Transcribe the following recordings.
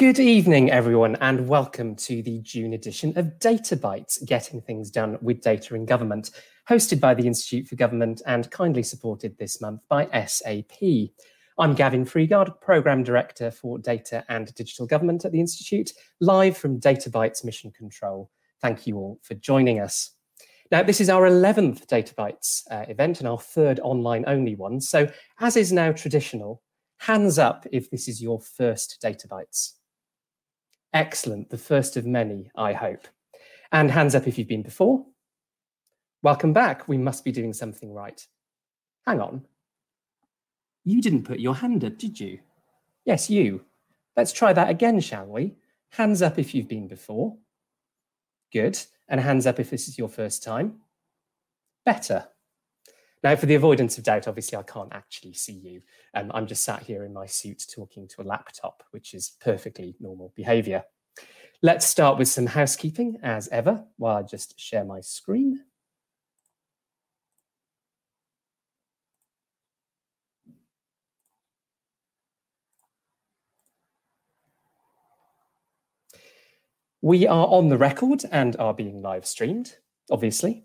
Good evening, everyone, and welcome to the June edition of Data Bytes Getting Things Done with Data in Government, hosted by the Institute for Government and kindly supported this month by SAP. I'm Gavin Freeguard, Programme Director for Data and Digital Government at the Institute, live from Data Bytes Mission Control. Thank you all for joining us. Now, this is our 11th Data Bytes uh, event and our third online only one. So, as is now traditional, hands up if this is your first Data Bytes. Excellent, the first of many, I hope. And hands up if you've been before. Welcome back. We must be doing something right. Hang on. You didn't put your hand up, did you? Yes, you. Let's try that again, shall we? Hands up if you've been before. Good. And hands up if this is your first time. Better. Now, for the avoidance of doubt, obviously, I can't actually see you. Um, I'm just sat here in my suit talking to a laptop, which is perfectly normal behavior. Let's start with some housekeeping, as ever, while I just share my screen. We are on the record and are being live streamed, obviously.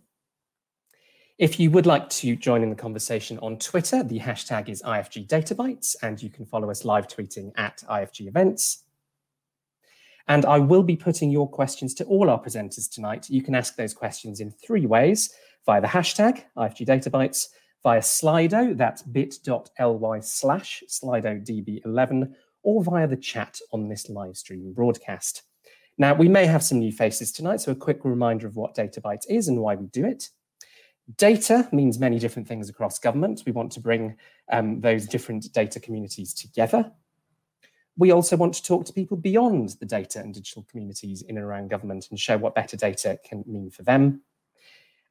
If you would like to join in the conversation on Twitter, the hashtag is IFG Databytes, and you can follow us live tweeting at IFG Events. And I will be putting your questions to all our presenters tonight. You can ask those questions in three ways via the hashtag IFG Databytes, via Slido, that's bit.ly slash SlidoDB11, or via the chat on this live stream broadcast. Now, we may have some new faces tonight, so a quick reminder of what Databytes is and why we do it. Data means many different things across government. We want to bring um, those different data communities together. We also want to talk to people beyond the data and digital communities in and around government and show what better data can mean for them.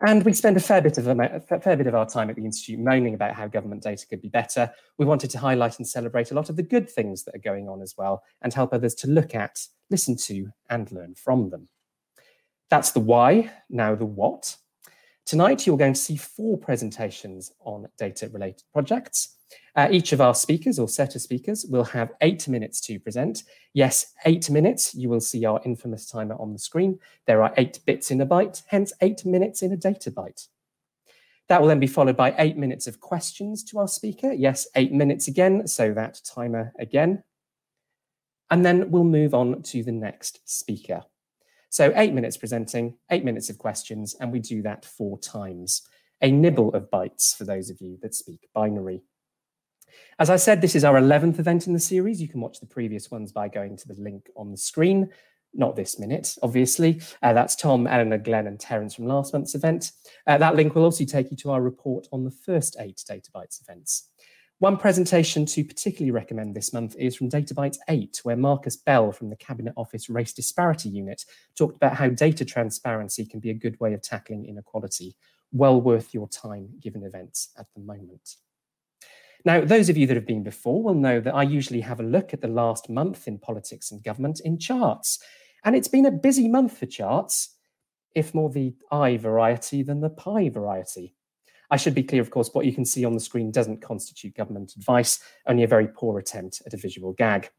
And we spend a fair bit of a fair bit of our time at the institute moaning about how government data could be better. We wanted to highlight and celebrate a lot of the good things that are going on as well, and help others to look at, listen to, and learn from them. That's the why. Now the what. Tonight, you're going to see four presentations on data-related projects. Uh, each of our speakers or set of speakers will have eight minutes to present. Yes, eight minutes. You will see our infamous timer on the screen. There are eight bits in a byte, hence eight minutes in a data byte. That will then be followed by eight minutes of questions to our speaker. Yes, eight minutes again, so that timer again. And then we'll move on to the next speaker. So eight minutes presenting, eight minutes of questions, and we do that four times. A nibble of bytes for those of you that speak binary. As I said, this is our 11th event in the series. You can watch the previous ones by going to the link on the screen. Not this minute, obviously. Uh, that's Tom, Eleanor, Glenn, and Terence from last month's event. Uh, that link will also take you to our report on the first eight Data Bytes events. One presentation to particularly recommend this month is from Databytes 8, where Marcus Bell from the Cabinet Office Race Disparity Unit talked about how data transparency can be a good way of tackling inequality. Well worth your time given events at the moment. Now, those of you that have been before will know that I usually have a look at the last month in politics and government in charts. And it's been a busy month for charts, if more the eye variety than the pie variety. I should be clear, of course, what you can see on the screen doesn't constitute government advice, only a very poor attempt at a visual gag.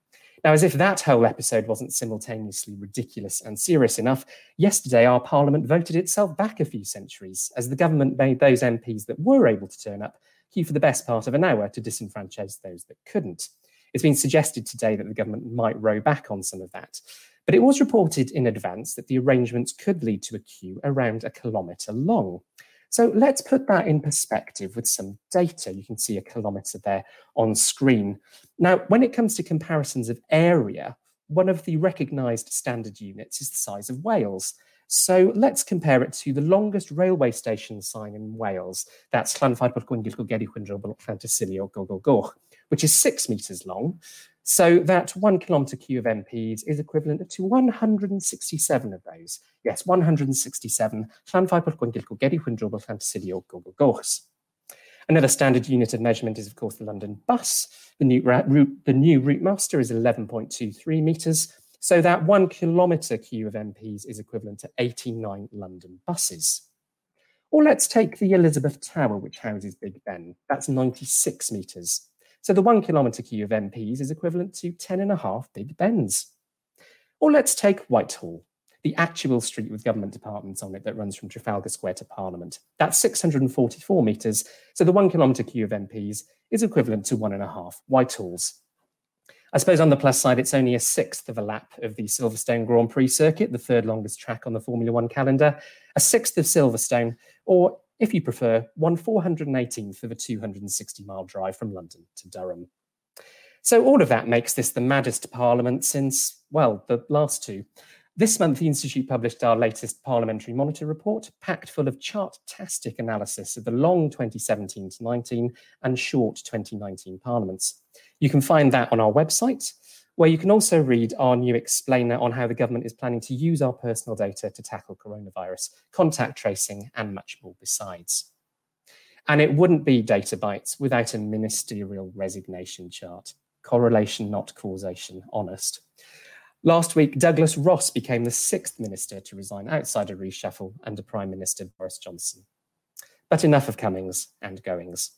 Now, as if that whole episode wasn't simultaneously ridiculous and serious enough, yesterday our Parliament voted itself back a few centuries as the government made those MPs that were able to turn up queue for the best part of an hour to disenfranchise those that couldn't. It's been suggested today that the government might row back on some of that. But it was reported in advance that the arrangements could lead to a queue around a kilometre long. So let's put that in perspective with some data. You can see a kilometre there on screen. Now, when it comes to comparisons of area, one of the recognised standard units is the size of Wales. So let's compare it to the longest railway station sign in Wales. That's which is six metres long. So that one kilometre queue of MPs is equivalent to 167 of those. Yes, 167 Another standard unit of measurement is, of course, the London bus. The new route, the new Routemaster is 11.23 metres. So that one kilometre queue of MPs is equivalent to 89 London buses. Or let's take the Elizabeth Tower, which houses Big Ben. That's 96 metres. So the one kilometre queue of MPs is equivalent to 10 and a half Big Bens. Or let's take Whitehall, the actual street with government departments on it that runs from Trafalgar Square to Parliament. That's 644 metres, so the one kilometre queue of MPs is equivalent to one and a half Whitehalls. I suppose on the plus side, it's only a sixth of a lap of the Silverstone Grand Prix circuit, the third longest track on the Formula One calendar, a sixth of Silverstone, or if you prefer, one 418th of a 260 mile drive from London to Durham. So all of that makes this the maddest parliament since, well, the last two. This month, the Institute published our latest Parliamentary Monitor report, packed full of chart-tastic analysis of the long 2017 to 19 and short 2019 parliaments. You can find that on our website, where you can also read our new explainer on how the government is planning to use our personal data to tackle coronavirus, contact tracing, and much more besides. And it wouldn't be data bites without a ministerial resignation chart. Correlation, not causation, honest. Last week, Douglas Ross became the sixth minister to resign outside a reshuffle under Prime Minister Boris Johnson. But enough of comings and goings.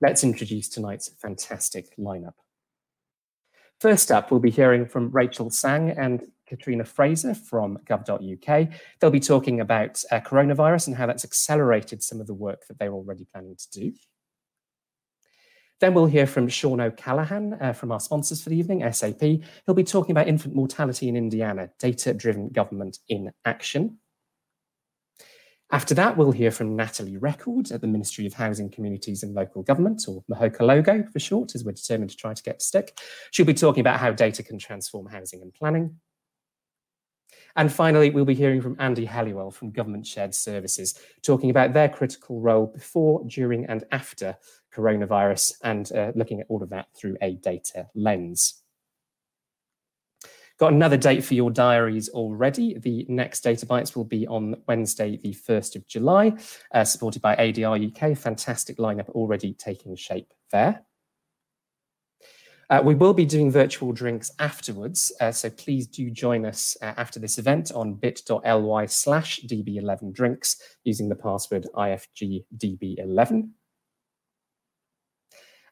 Let's introduce tonight's fantastic lineup. First up, we'll be hearing from Rachel Sang and Katrina Fraser from gov.uk. They'll be talking about uh, coronavirus and how that's accelerated some of the work that they're already planning to do. Then we'll hear from Sean O'Callaghan uh, from our sponsors for the evening, SAP. He'll be talking about infant mortality in Indiana, data driven government in action. After that, we'll hear from Natalie Record at the Ministry of Housing, Communities and Local Government, or MHOCA Logo for short, as we're determined to try to get to stick. She'll be talking about how data can transform housing and planning. And finally, we'll be hearing from Andy Helliwell from Government Shared Services, talking about their critical role before, during, and after coronavirus and uh, looking at all of that through a data lens. Got another date for your diaries already. The next Data Bites will be on Wednesday, the 1st of July, uh, supported by ADR UK. Fantastic lineup already taking shape there. Uh, we will be doing virtual drinks afterwards, uh, so please do join us uh, after this event on bit.ly slash db11drinks using the password ifgdb11.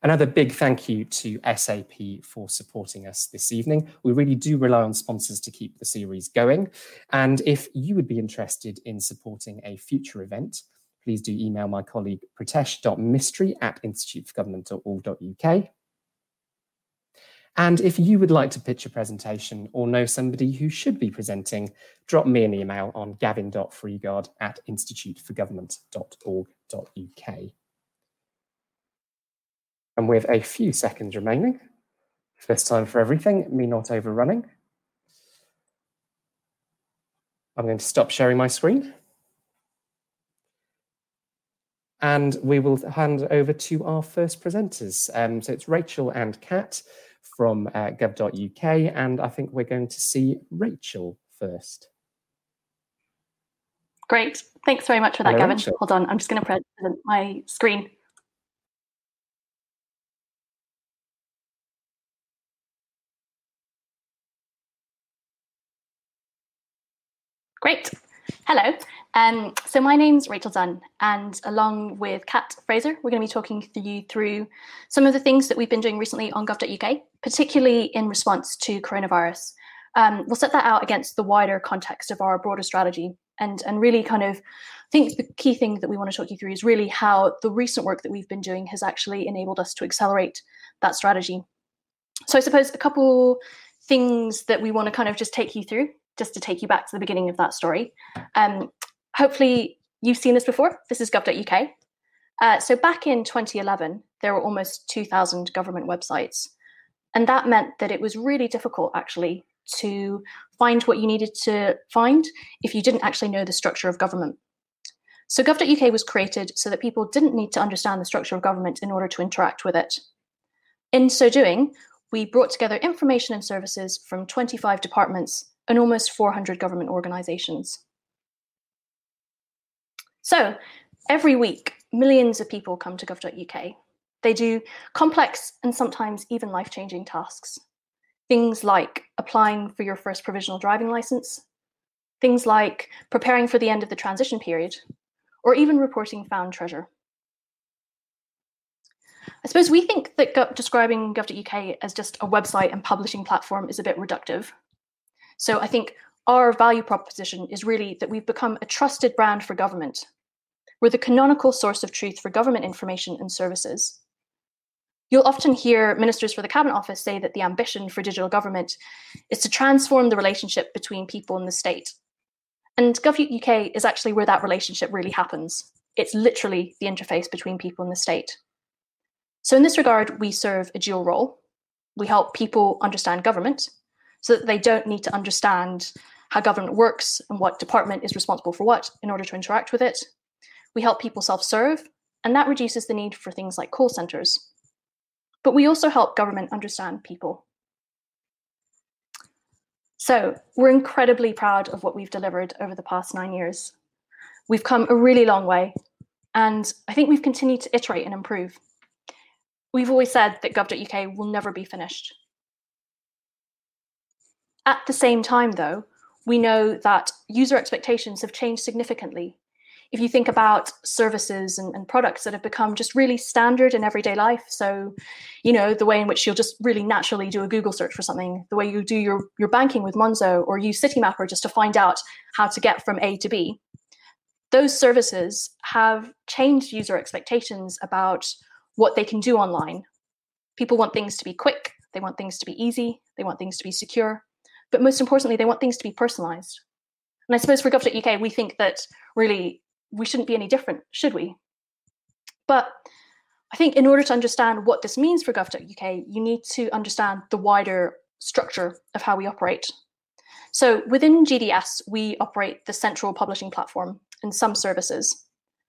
Another big thank you to SAP for supporting us this evening. We really do rely on sponsors to keep the series going. And if you would be interested in supporting a future event, please do email my colleague pritesh.mistry at instituteforgovernment.org.uk. And if you would like to pitch a presentation or know somebody who should be presenting, drop me an email on gavin.freeguard at instituteforgovernment.org.uk. And with a few seconds remaining, first time for everything, me not overrunning, I'm going to stop sharing my screen. And we will hand over to our first presenters. Um, so it's Rachel and Kat from uh, gov.uk, and I think we're going to see Rachel first. Great. Thanks very much for that, Hello, Gavin. Rachel. Hold on, I'm just going to present my screen. Great. Hello. Um, so my name's Rachel Dunn, and along with Kat Fraser, we're going to be talking to you through some of the things that we've been doing recently on gov.uk, particularly in response to coronavirus. Um, we'll set that out against the wider context of our broader strategy, and and really kind of think the key thing that we want to talk you through is really how the recent work that we've been doing has actually enabled us to accelerate that strategy. So I suppose a couple things that we want to kind of just take you through just to take you back to the beginning of that story. Um, hopefully, you've seen this before. This is gov.uk. Uh, so back in 2011, there were almost 2,000 government websites. And that meant that it was really difficult, actually, to find what you needed to find if you didn't actually know the structure of government. So gov.uk was created so that people didn't need to understand the structure of government in order to interact with it. In so doing, we brought together information and services from 25 departments and almost 400 government organizations. So every week, millions of people come to gov.uk. They do complex and sometimes even life changing tasks. Things like applying for your first provisional driving license, things like preparing for the end of the transition period, or even reporting found treasure. I suppose we think that describing gov.uk as just a website and publishing platform is a bit reductive. So I think our value proposition is really that we've become a trusted brand for government. We're the canonical source of truth for government information and services. You'll often hear ministers for the Cabinet Office say that the ambition for digital government is to transform the relationship between people and the state. And GovUK is actually where that relationship really happens. It's literally the interface between people and the state. So, in this regard, we serve a dual role. We help people understand government so that they don't need to understand how government works and what department is responsible for what in order to interact with it. We help people self serve, and that reduces the need for things like call centres. But we also help government understand people. So, we're incredibly proud of what we've delivered over the past nine years. We've come a really long way, and I think we've continued to iterate and improve. We've always said that gov.uk will never be finished. At the same time, though, we know that user expectations have changed significantly. If you think about services and, and, products that have become just really standard in everyday life, so you know the way in which you'll just really naturally do a Google search for something, the way you do your your banking with Monzo or use Citymapper just to find out how to get from A to B, those services have changed user expectations about what they can do online. People want things to be quick, they want things to be easy, they want things to be secure, but most importantly, they want things to be personalized. And I suppose for gov.uk, we think that really we shouldn't be any different, should we? But I think in order to understand what this means for gov.uk, you need to understand the wider structure of how we operate. So within GDS, we operate the central publishing platform and some services.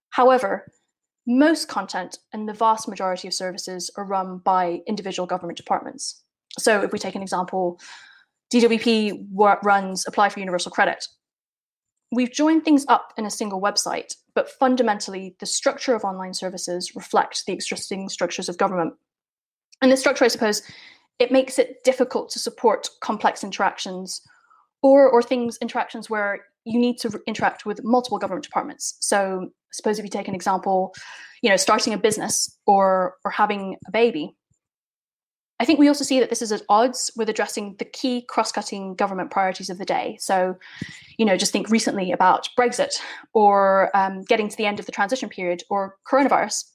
However, most content and the vast majority of services are run by individual government departments. So, if we take an example, DWP runs Apply for Universal Credit. We've joined things up in a single website, but fundamentally, the structure of online services reflect the existing structures of government. And this structure, I suppose, it makes it difficult to support complex interactions or, or things, interactions where you need to interact with multiple government departments. So suppose if you take an example, you know, starting a business or or having a baby. I think we also see that this is at odds with addressing the key cross-cutting government priorities of the day. So, you know, just think recently about Brexit or um, getting to the end of the transition period or coronavirus.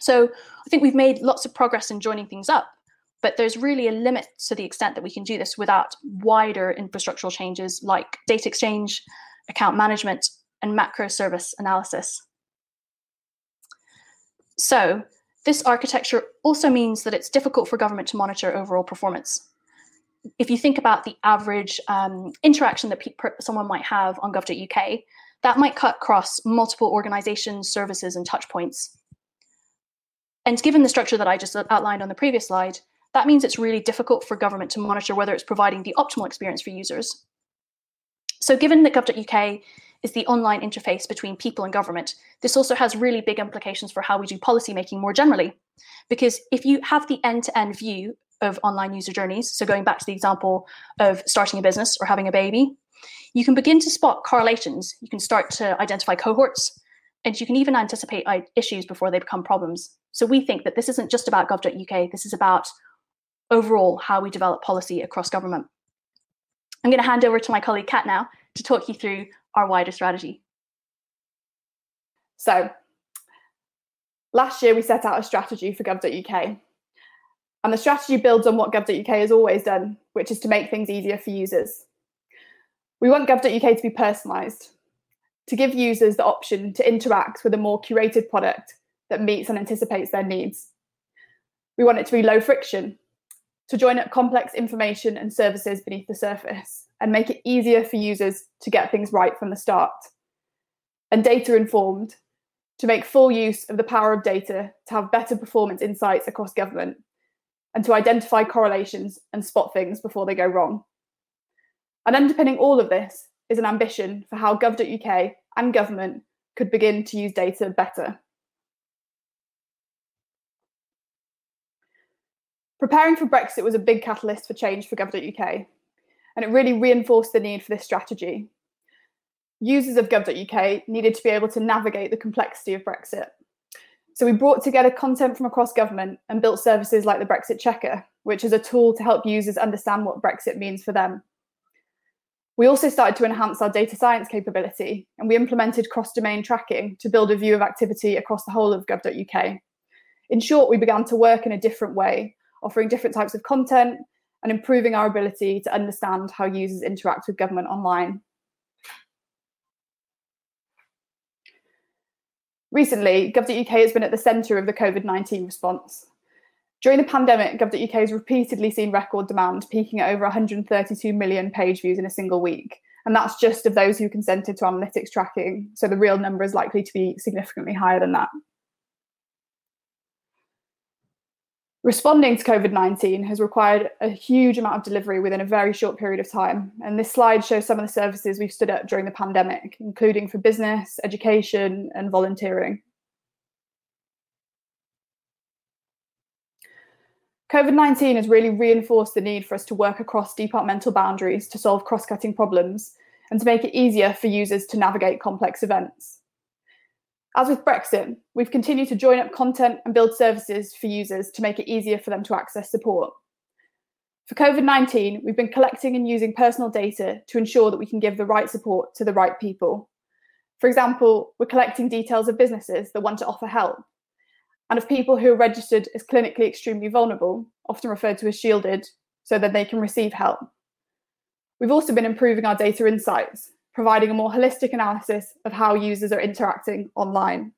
So, I think we've made lots of progress in joining things up, but there's really a limit to the extent that we can do this without wider infrastructural changes like data exchange, account management, and macro service analysis. So, this architecture also means that it's difficult for government to monitor overall performance. If you think about the average um, interaction that someone might have on gov.uk, that might cut across multiple organizations, services, and touchpoints. And given the structure that I just outlined on the previous slide, that means it's really difficult for government to monitor whether it's providing the optimal experience for users. So given that gov.uk is the online interface between people and government, this also has really big implications for how we do policymaking more generally. Because if you have the end-to-end view of online user journeys, so going back to the example of starting a business or having a baby, you can begin to spot correlations. You can start to identify cohorts, and you can even anticipate uh, issues before they become problems. So we think that this isn't just about gov.uk, this is about overall how we develop policy across government. I'm going to hand over to my colleague Kat now to talk you through our wider strategy. So, last year we set out a strategy for gov.uk. And the strategy builds on what gov.uk has always done, which is to make things easier for users. We want gov.uk to be personalised, to give users the option to interact with a more curated product that meets and anticipates their needs. We want it to be low friction, to join up complex information and services beneath the surface and make it easier for users to get things right from the start. And data informed to make full use of the power of data to have better performance insights across government and to identify correlations and spot things before they go wrong. And underpinning all of this is an ambition for how gov.uk and government could begin to use data better. Preparing for Brexit was a big catalyst for change for gov.uk, and it really reinforced the need for this strategy. Users of gov.uk needed to be able to navigate the complexity of Brexit. So we brought together content from across government and built services like the Brexit Checker, which is a tool to help users understand what Brexit means for them. We also started to enhance our data science capability and we implemented cross domain tracking to build a view of activity across the whole of gov.uk. In short, we began to work in a different way, offering different types of content and improving our ability to understand how users interact with government online. Recently, gov.uk has been at the centre of the COVID 19 response. During the pandemic, Gov.uk has repeatedly seen record demand, peaking at over 132 million page views in a single week. And that's just of those who consented to analytics tracking. So the real number is likely to be significantly higher than that. Responding to COVID 19 has required a huge amount of delivery within a very short period of time. And this slide shows some of the services we've stood up during the pandemic, including for business, education, and volunteering. COVID 19 has really reinforced the need for us to work across departmental boundaries to solve cross cutting problems and to make it easier for users to navigate complex events. As with Brexit, we've continued to join up content and build services for users to make it easier for them to access support. For COVID 19, we've been collecting and using personal data to ensure that we can give the right support to the right people. For example, we're collecting details of businesses that want to offer help and of people who are registered as clinically extremely vulnerable, often referred to as shielded, so that they can receive help. We've also been improving our data insights, providing a more holistic analysis of how users are interacting online.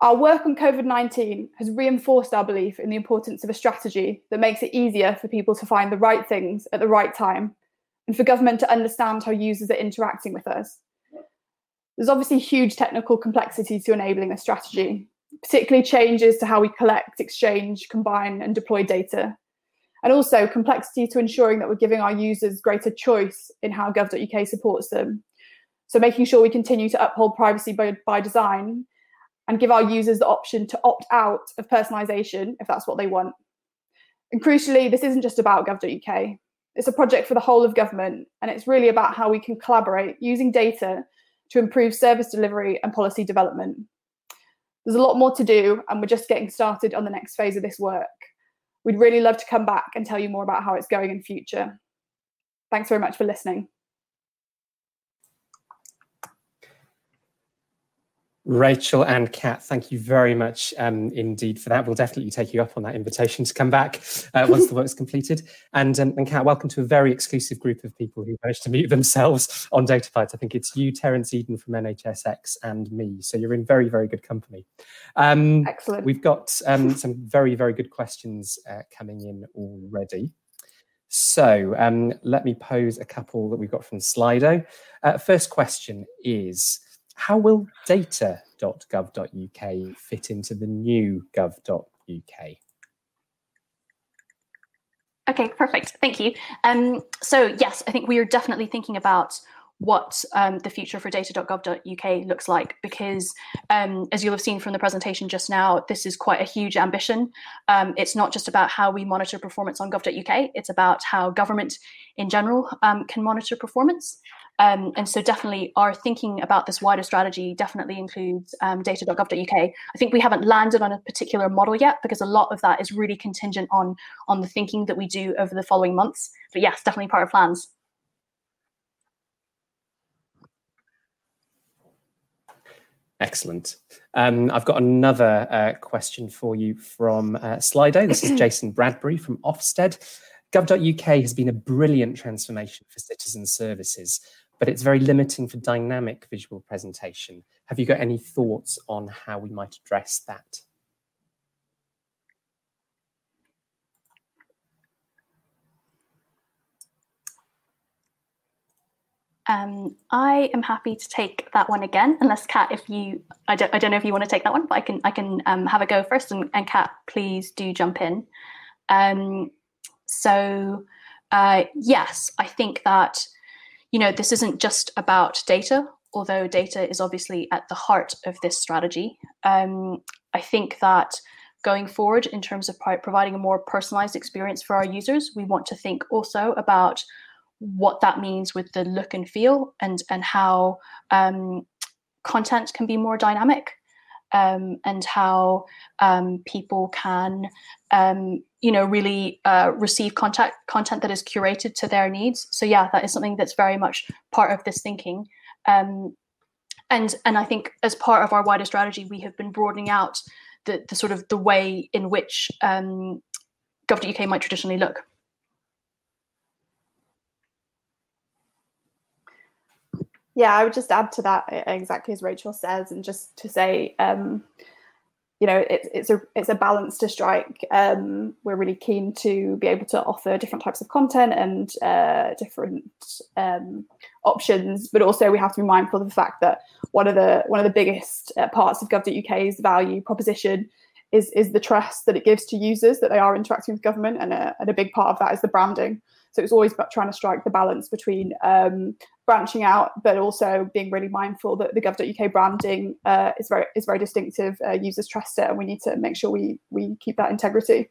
Our work on COVID 19 has reinforced our belief in the importance of a strategy that makes it easier for people to find the right things at the right time and for government to understand how users are interacting with us. There's obviously huge technical complexity to enabling a strategy, particularly changes to how we collect, exchange, combine, and deploy data. And also complexity to ensuring that we're giving our users greater choice in how gov.uk supports them. So making sure we continue to uphold privacy by, by design and give our users the option to opt out of personalisation if that's what they want. And crucially, this isn't just about gov.uk. It's a project for the whole of government, and it's really about how we can collaborate using data to improve service delivery and policy development. There's a lot more to do, and we're just getting started on the next phase of this work. We'd really love to come back and tell you more about how it's going in future. Thanks very much for listening. Rachel and Kat, thank you very much um, indeed for that. We'll definitely take you up on that invitation to come back uh, once the work's completed. And, um, and Kat, welcome to a very exclusive group of people who managed to mute themselves on Data DataBytes. I think it's you, Terence Eden from NHSX, and me. So you're in very, very good company. Um, Excellent. We've got um, some very, very good questions uh, coming in already. So um, let me pose a couple that we've got from Slido. Uh, first question is, how will data.gov.uk fit into the new gov.uk? Okay, perfect. Thank you. Um, so yes, I think we are definitely thinking about what um, the future for data.gov.uk looks like because um, as you'll have seen from the presentation just now this is quite a huge ambition um, it's not just about how we monitor performance on gov.uk it's about how government in general um, can monitor performance um, and so definitely our thinking about this wider strategy definitely includes um, data.gov.uk. I think we haven't landed on a particular model yet because a lot of that is really contingent on on the thinking that we do over the following months. But yes, definitely part of plans. Excellent. Um, I've got another uh, question for you from uh, Slido. This is Jason Bradbury from Ofsted. Gov.uk has been a brilliant transformation for citizen services but it's very limiting for dynamic visual presentation. Have you got any thoughts on how we might address that? Um, I am happy to take that one again, unless Kat, if you, I don't, I don't know if you want to take that one, but I can, I can um, have a go first, and, and Kat, please do jump in. Um, so, uh, yes, I think that you know, this isn't just about data, although data is obviously at the heart of this strategy. Um, I think that going forward, in terms of providing a more personalized experience for our users, we want to think also about what that means with the look and feel and and how um, content can be more dynamic. Um, and how um, people can, um, you know, really uh, receive contact content that is curated to their needs. So yeah, that is something that's very much part of this thinking. Um, and and I think as part of our wider strategy, we have been broadening out the, the sort of the way in which um, Gov.uk might traditionally look. Yeah, I would just add to that exactly as Rachel says, and just to say, um, you know, it, it's a it's a balance to strike. Um, we're really keen to be able to offer different types of content and uh, different um, options, but also we have to be mindful of the fact that one of the one of the biggest uh, parts of Gov.uk's value proposition is is the trust that it gives to users that they are interacting with government, and a, and a big part of that is the branding. So it's always about trying to strike the balance between um, branching out, but also being really mindful that the gov.uk branding uh, is very is very distinctive. Uh, users trust it, and we need to make sure we we keep that integrity.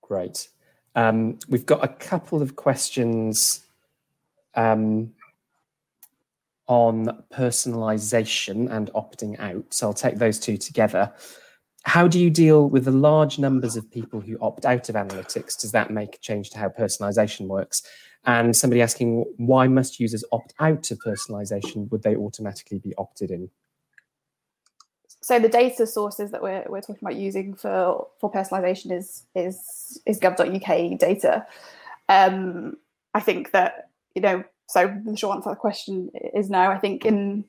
Great. Um, we've got a couple of questions um, on personalization and opting out. So I'll take those two together how do you deal with the large numbers of people who opt out of analytics? Does that make a change to how personalization works? And somebody asking, why must users opt out of personalization? Would they automatically be opted in? So the data sources that we're, we're talking about using for, for personalization is, is, is gov.uk data. Um, I think that, you know, so the short answer to the question is no. I think in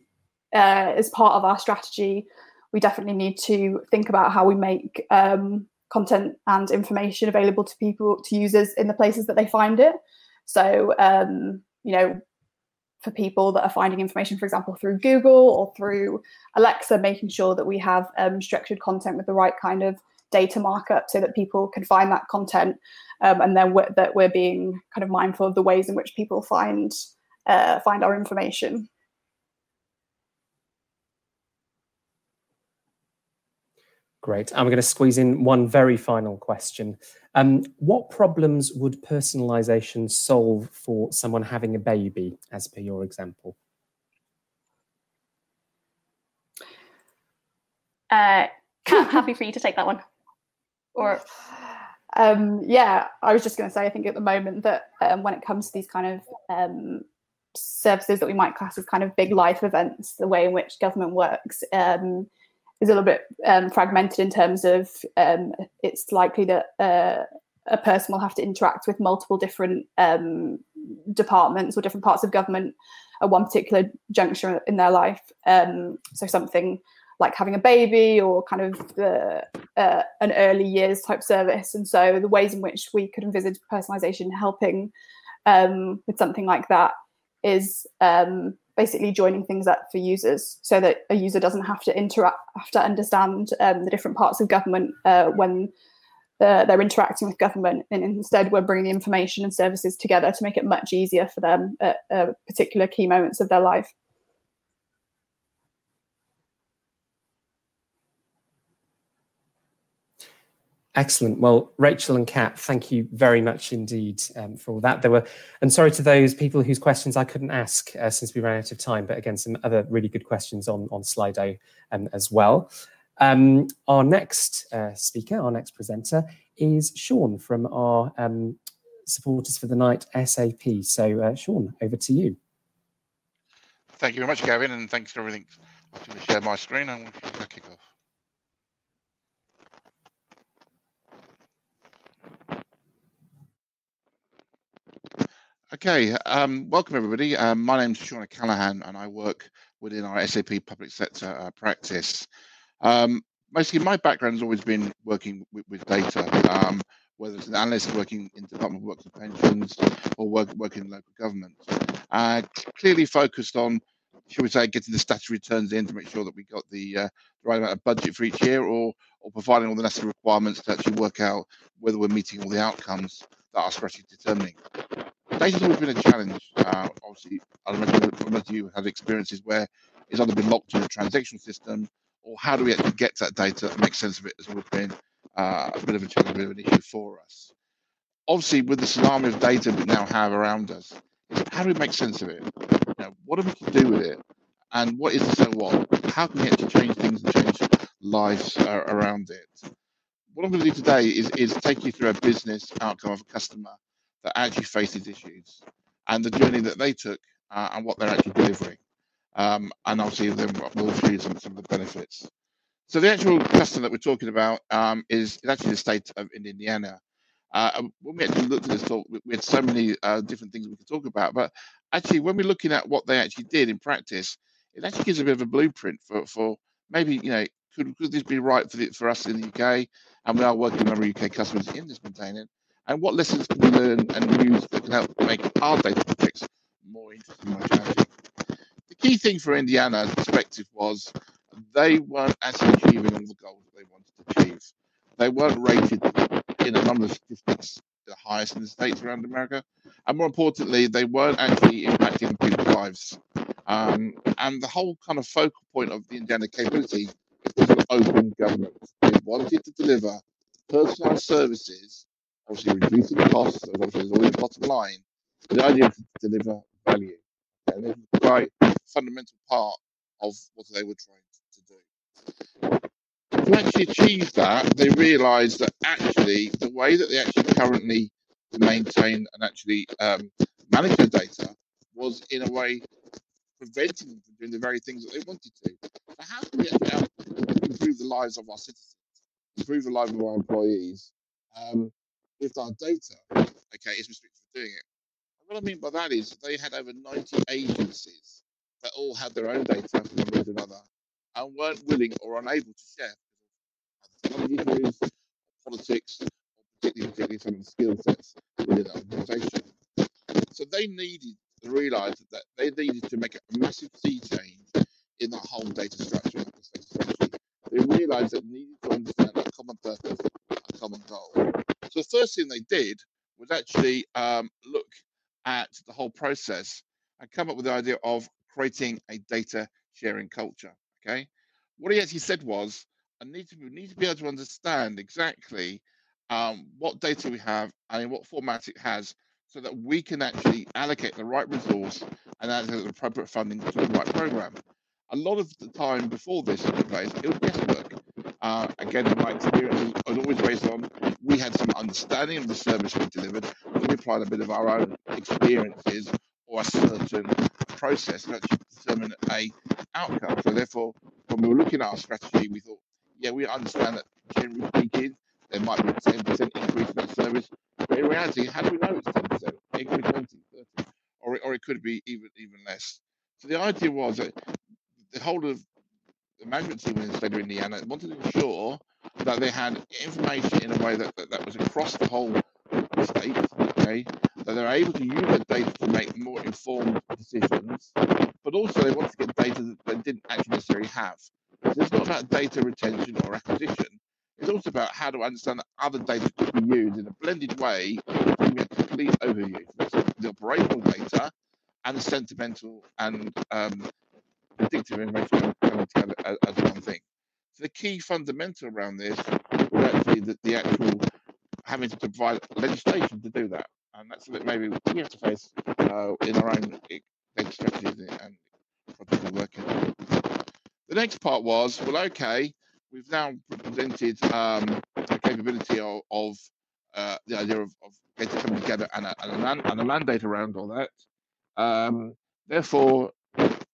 uh, as part of our strategy, we definitely need to think about how we make um, content and information available to people to users in the places that they find it. So um, you know for people that are finding information for example through google or through alexa making sure that we have um, structured content with the right kind of data markup so that people can find that content um, and then we're, that we're being kind of mindful of the ways in which people find uh, find our information Great. I'm going to squeeze in one very final question. Um, what problems would personalization solve for someone having a baby, as per your example? Uh, Kat, happy for you to take that one. Or um, yeah, I was just going to say, I think at the moment that um, when it comes to these kind of um, services that we might class as kind of big life events, the way in which government works, um, is a little bit um, fragmented in terms of um, it's likely that uh, a person will have to interact with multiple different um, departments or different parts of government at one particular juncture in their life. Um, so something like having a baby or kind of the, uh, an early years type service. And so the ways in which we could envisage personalization helping um, with something like that is um, basically joining things up for users so that a user doesn't have to interact have to understand um, the different parts of government uh, when uh, they're interacting with government. And instead we're bringing the information and services together to make it much easier for them at uh, particular key moments of their life Excellent. Well, Rachel and Kat, thank you very much indeed um, for all that. There were, and sorry to those people whose questions I couldn't ask uh, since we ran out of time, but again, some other really good questions on, on Slido um, as well. Um, our next uh, speaker, our next presenter is Sean from our um, Supporters for the Night SAP. So, uh, Sean, over to you. Thank you very much, Gavin, and thanks for everything. I'm going to share my screen and we'll kick off. Okay, um, welcome everybody. Um, my name is Sean Callahan and I work within our SAP public sector uh, practice. Um, basically, my background has always been working with, with data, um, whether it's an analyst working in Department of Works and Pensions or work, working in local government. Uh, clearly focused on, shall we say, getting the statutory returns in to make sure that we got the, uh, right amount of budget for each year or, or providing all the necessary requirements to actually work out whether we're meeting all the outcomes that our strategy determining data's always been a challenge. Uh, obviously, I imagine most of you have experiences where it's either been locked in a transactional system, or how do we actually get that data and make sense of it has always been uh, a bit of a challenge, a bit of an issue for us. Obviously, with the tsunami of data we now have around us, how do we make sense of it? know, what are we to do with it? And what is the so what? How can we actually change things and change lives uh, around it? What I'm going to do today is, is take you through a business outcome of a customer that actually faced these issues and the journey that they took uh, and what they're actually delivering. Um, and see them, we'll show you some, some of the benefits. So the actual customer that we're talking about um, is, is actually the state of in Indiana. Uh, when we actually looked at this talk, we, had so many uh, different things we could talk about. But actually, when we're looking at what they actually did in practice, it actually gives a bit of a blueprint for, for maybe, you know, could, could this be right for, the, for us in the UK? And we are working with our UK customers in this maintaining. And what lessons can we learn and use that can help make our data projects more interesting, challenging? The key thing for Indiana's perspective was they weren't actually achieving all the goals they wanted to achieve. They weren't rated in a number of statistics the highest in the states around America, and more importantly, they weren't actually impacting people's lives. Um, and the whole kind of focal point of the Indiana capability was an open government. They wanted to deliver personalized services, obviously reducing the costs, as obviously there's always a bottom line. The idea is to deliver value. And this is quite fundamental part of what they were trying to do to actually achieve that, they realised that actually the way that they actually currently maintain and actually um, manage their data was in a way preventing them from doing the very things that they wanted to. So how can we improve the lives of our citizens, improve the lives of our employees, um, if our data, okay, is restricted for doing it? And what I mean by that is they had over 90 agencies that all had their own data from one reason or another and weren't willing or unable to share issues, politics, or particularly, particularly some of the skill sets within that organisation. So they needed to realise that they needed to make a massive sea change in that whole data structure. strategy. They realised that they needed to understand a common purpose, a common goal. So the first thing they did was actually um, look at the whole process and come up with the idea of creating a data sharing culture. Okay. What he actually said was and need to need to be able to understand exactly um, what data we have and in what format it has, so that we can actually allocate the right resource and allocate the appropriate funding to the right program. A lot of the time before this took place, it was guesswork. Uh, again, in my experience, was always based on we had some understanding of the service we delivered, but we applied a bit of our own experiences or a certain process to determine a outcome. So therefore, when we were looking at our strategy, we thought yeah, we understand that generally speaking, there might be a 10% increase in that service. But in reality, how do we know it's 10%? It could be 20, 30, or, or it could be even even less. So the idea was that the whole of the management team in the state of Indiana wanted to ensure that they had information in a way that, that, that was across the whole state, okay, that they're able to use that data to make more informed decisions, but also they wanted to get data that they didn't actually necessarily have. So It's not about data retention or acquisition. It's also about how to understand that other data could be used in a blended way to give a complete overview. That's the operational data and the sentimental and um, predictive information coming together as, as, one thing. So the key fundamental around this is actually the, the actual having to provide legislation to do that. And that's something maybe we have to face uh, in our own strategies and projects working. The next part was, well, okay, we've now presented um, a capability of, of uh, the idea of, of data coming together and a, and a, and a mandate around all that. Um, therefore,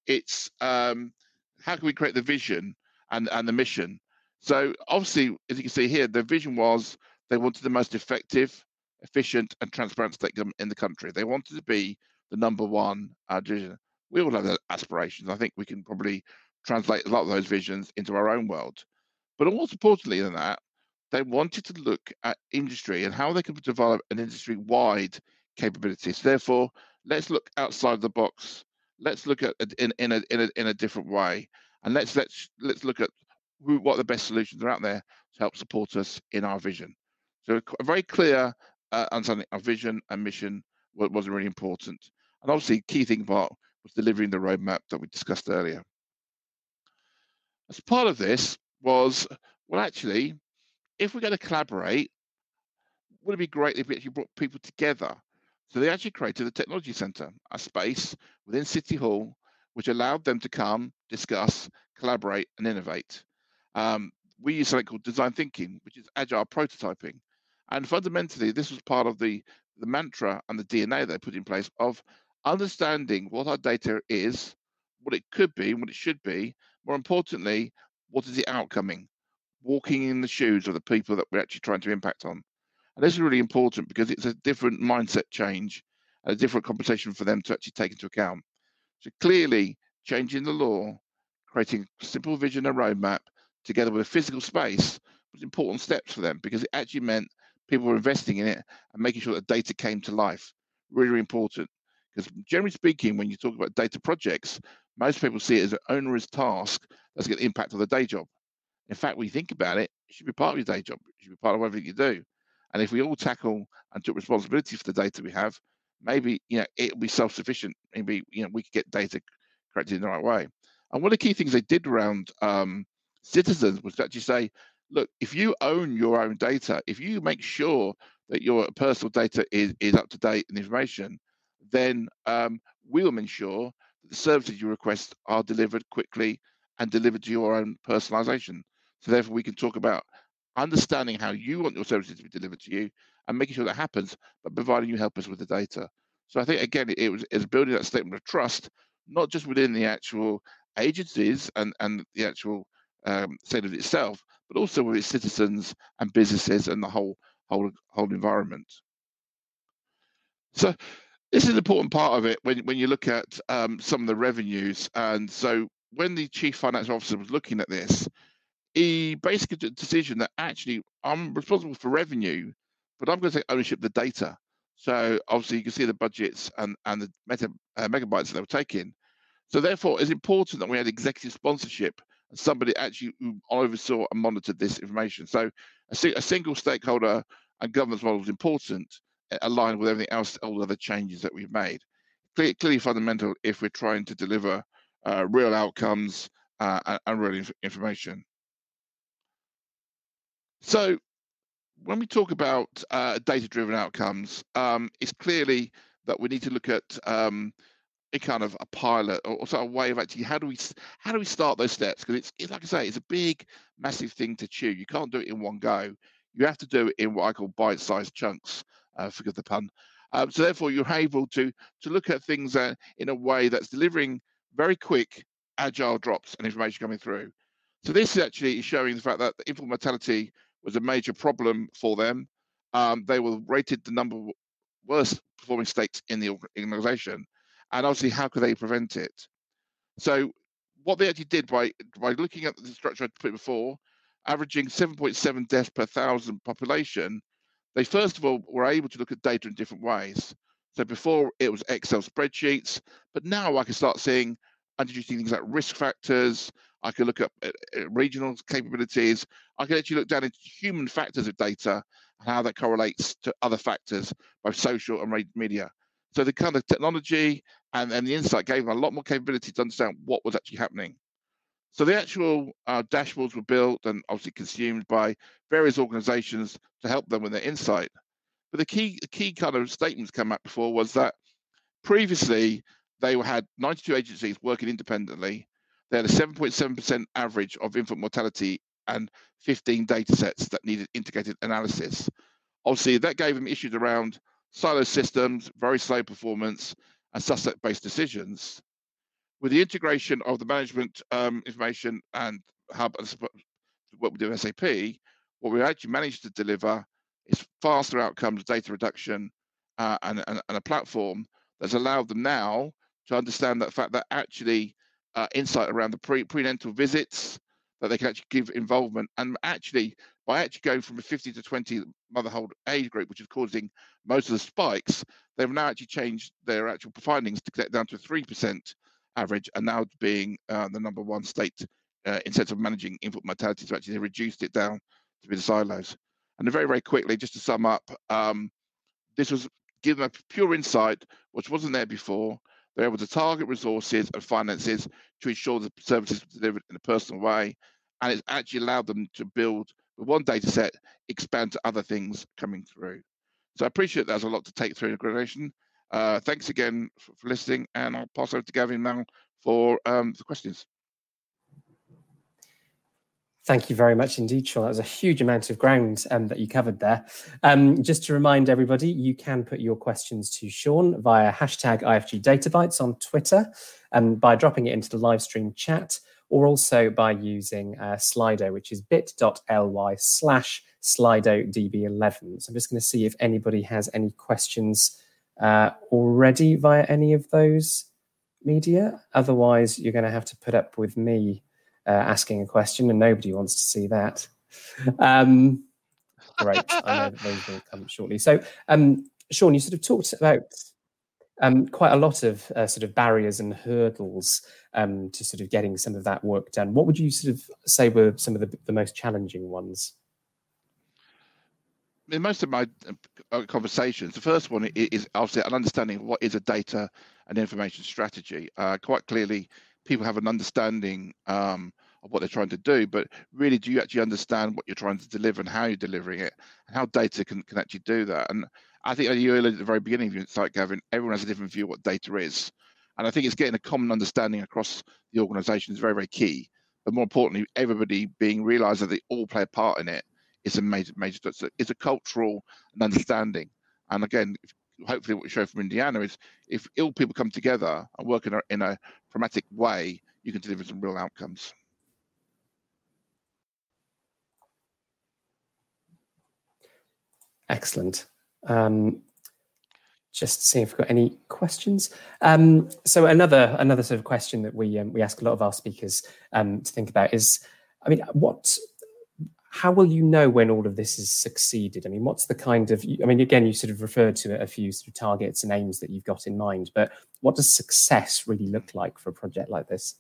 it's um, how can we create the vision and, and the mission? So obviously, as you can see here, the vision was they wanted the most effective, efficient, and transparent state government in the country. They wanted to be the number one uh. We all have aspirations. I think we can probably translate a lot of those visions into our own world. But more importantly than that, they wanted to look at industry and how they could develop an industry wide capability. So therefore, let's look outside the box. Let's look at in, in, a, in, a, in a different way. And let's let's let's look at who, what the best solutions are out there to help support us in our vision. So a very clear uh, understanding of vision and mission was, was really important. And obviously, key thing part was delivering the roadmap that we discussed earlier. As part of this was, well, actually, if we're going to collaborate, would it be great if we actually brought people together So they actually created a technology center, a space within City Hall, which allowed them to come, discuss, collaborate, and innovate. Um, we use something called design thinking, which is agile prototyping. And fundamentally, this was part of the, the mantra and the DNA they put in place of understanding what our data is, what it could be, what it should be. More importantly, what is it outcoming? Walking in the shoes of the people that we're actually trying to impact on. And this is really important because it's a different mindset change and a different conversation for them to actually take into account. So clearly, changing the law, creating a simple vision and roadmap together with a physical space was important steps for them because it actually meant people were investing in it and making sure that data came to life. Really, really important. Because generally speaking, when you talk about data projects, most people see it as an onerous task that's going to impact on the day job. In fact, when you think about it, it should be part of your day job. It should be part of everything you do. And if we all tackle and took responsibility for the data we have, maybe you know it'll be self-sufficient. Maybe you know we could get data corrected in the right way. And one of the key things they did around um, citizens was to actually say, look, if you own your own data, if you make sure that your personal data is, is up to date and information, then um, we'll ensure that the services you request are delivered quickly and delivered to your own personalization. So therefore, we can talk about understanding how you want your services to be delivered to you and making sure that happens, but providing you help us with the data. So I think again, it, was, was building that statement of trust, not just within the actual agencies and, and the actual um, of itself, but also with its citizens and businesses and the whole whole whole environment. So this is an important part of it when when you look at um, some of the revenues. And so when the chief financial officer was looking at this, he basically took a decision that actually I'm responsible for revenue, but I'm going to take ownership of the data. So obviously you can see the budgets and and the meta, uh, megabytes that they were taking. So therefore, it's important that we had executive sponsorship and somebody actually oversaw and monitored this information. So a, a single stakeholder and governance model is important, aligned with everything else, all the other changes that we've made. Clearly, clearly fundamental if we're trying to deliver uh, real outcomes uh, and, and, real inf information. So when we talk about uh, data-driven outcomes, um, it's clearly that we need to look at um, a kind of a pilot or, sort of a way of actually how do we how do we start those steps because it's, it's like I say it's a big massive thing to chew. You can't do it in one go. You have to do it in what I call bite-sized chunks. Uh, forgive the pun. Um, so therefore, you're able to to look at things uh, in a way that's delivering very quick, agile drops and information coming through. So this actually is showing the fact that infant mortality was a major problem for them. Um, they were rated the number worst performing states in the organization and obviously how could they prevent it? So what they actually did by by looking at the structure I put before, averaging 7.7 deaths per thousand population, they first of all were able to look at data in different ways. So before it was Excel spreadsheets, but now I can start seeing introducing things like risk factors. I can look at uh, uh, regional capabilities. I can actually look down into human factors of data and how that correlates to other factors, both social and media. So the kind of technology and, and the insight gave them a lot more capability to understand what was actually happening. So the actual uh, dashboards were built and obviously consumed by various organizations to help them with their insight. But the key, the key kind of statements come up before was that previously they had 92 agencies working independently. They had a 7.7% average of infant mortality and 15 data sets that needed integrated analysis. Obviously, that gave them issues around silo systems, very slow performance, and suspect-based decisions. With the integration of the management um, information and hub what we do in SAP, what we actually managed to deliver is faster outcomes, data reduction, uh, and, and, and, a platform that's allowed them now to understand that fact that actually uh, insight around the pre prenatal visits that they can actually give involvement and actually by actually going from a 50 to 20 motherhold age group, which is causing most of the spikes, they've now actually changed their actual findings to get down to 3% average and now being uh, the number one state uh, in terms of managing infant mortality. So actually they reduced it down to be the silos. And very, very quickly, just to sum up, um, this was given a pure insight, which wasn't there before. They're able to target resources and finances to ensure the services are delivered in a personal way. And it's actually allowed them to build with one data set expand to other things coming through. So I appreciate there's a lot to take through in. Uh, thanks again for, for, listening, and I'll pass over to Gavin now for um, the questions. Thank you very much indeed, Sean. That was a huge amount of ground um, that you covered there. Um, just to remind everybody, you can put your questions to Sean via hashtag IFG Databytes on Twitter and um, by dropping it into the live stream chat or also by using uh, Slido, which is bit.ly slash SlidoDB11. So I'm just going to see if anybody has any questions uh, already via any of those media. Otherwise, you're going to have to put up with me uh, asking a question, and nobody wants to see that. Um, great. I know that those will come shortly. So, um, Sean, you sort of talked about um, quite a lot of uh, sort of barriers and hurdles um, to sort of getting some of that work done. What would you sort of say were some of the, the most challenging ones? In most of my uh, conversations, the first one is obviously an understanding of what is a data and information strategy. Uh, quite clearly, people have an understanding um, of what they're trying to do, but really, do you actually understand what you're trying to deliver and how you're delivering it, and how data can, can actually do that? And I think you earlier at the very beginning of your site, Gavin, everyone has a different view of what data is. And I think it's getting a common understanding across the organization is very, very key. But more importantly, everybody being realized that they all play a part in it is a major, major, it's a, cultural and understanding. And again, hopefully what we show from Indiana is if ill people come together and work in a, in a pragmatic way, you can deliver some real outcomes. Excellent. Um, just seeing if we've got any questions. Um, so another another sort of question that we um, we ask a lot of our speakers um, to think about is, I mean, what, how will you know when all of this has succeeded? I mean, what's the kind of, I mean, again, you sort of referred to a few sort of targets and aims that you've got in mind, but what does success really look like for a project like this?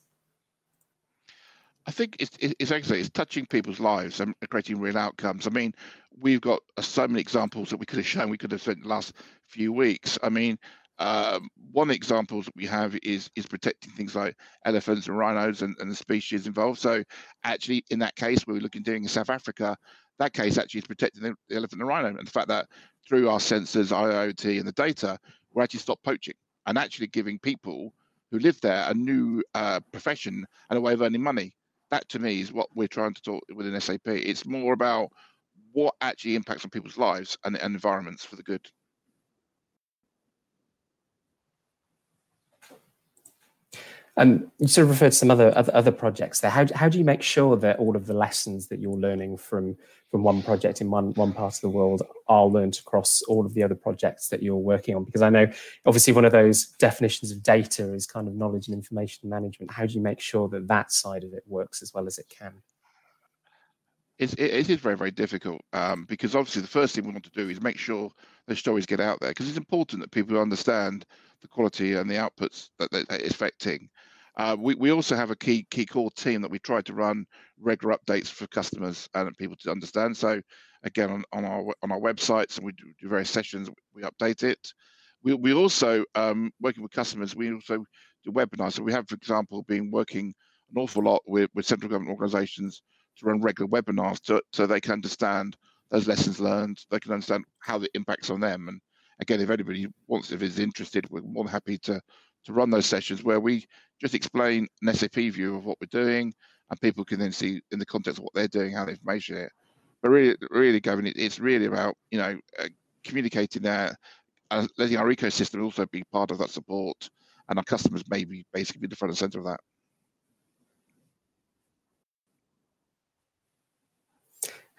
I think it's, it's actually it's touching people's lives and creating real outcomes. I mean, we've got uh, so many examples that we could have shown. We could have spent the last few weeks. I mean, um, one example that we have is is protecting things like elephants and rhinos and, and the species involved. So actually, in that case, we were looking doing in South Africa, that case actually is protecting the, the elephant and rhino, and the fact that through our sensors, IoT, and the data, we're actually stop poaching and actually giving people who live there a new uh, profession and a way of earning money that to me is what we're trying to talk within SAP. It's more about what actually impacts on people's lives and, and environments for the good. Um, you sort of referred to some other, other other projects there. How how do you make sure that all of the lessons that you're learning from from one project in one one part of the world are learned across all of the other projects that you're working on? Because I know obviously one of those definitions of data is kind of knowledge and information management. How do you make sure that that side of it works as well as it can? It's, it, it is very very difficult um, because obviously the first thing we want to do is make sure the stories get out there because it's important that people understand the quality and the outputs that, that it's affecting uh, we, we also have a key key core team that we try to run regular updates for customers and people to understand. So again, on, on our on our websites and we do, do various sessions, we update it. We we also um, working with customers. We also do webinars. So we have, for example, been working an awful lot with, with central government organisations to run regular webinars to, so they can understand those lessons learned. They can understand how it impacts on them. And again, if anybody wants, if is interested, we're more than happy to to run those sessions where we just explain an SAP view of what we're doing, and people can then see in the context of what they're doing how they measure it. But really, really, Gavin, it's really about you know uh, communicating that, and letting our ecosystem also be part of that support, and our customers maybe basically be the front and center of that.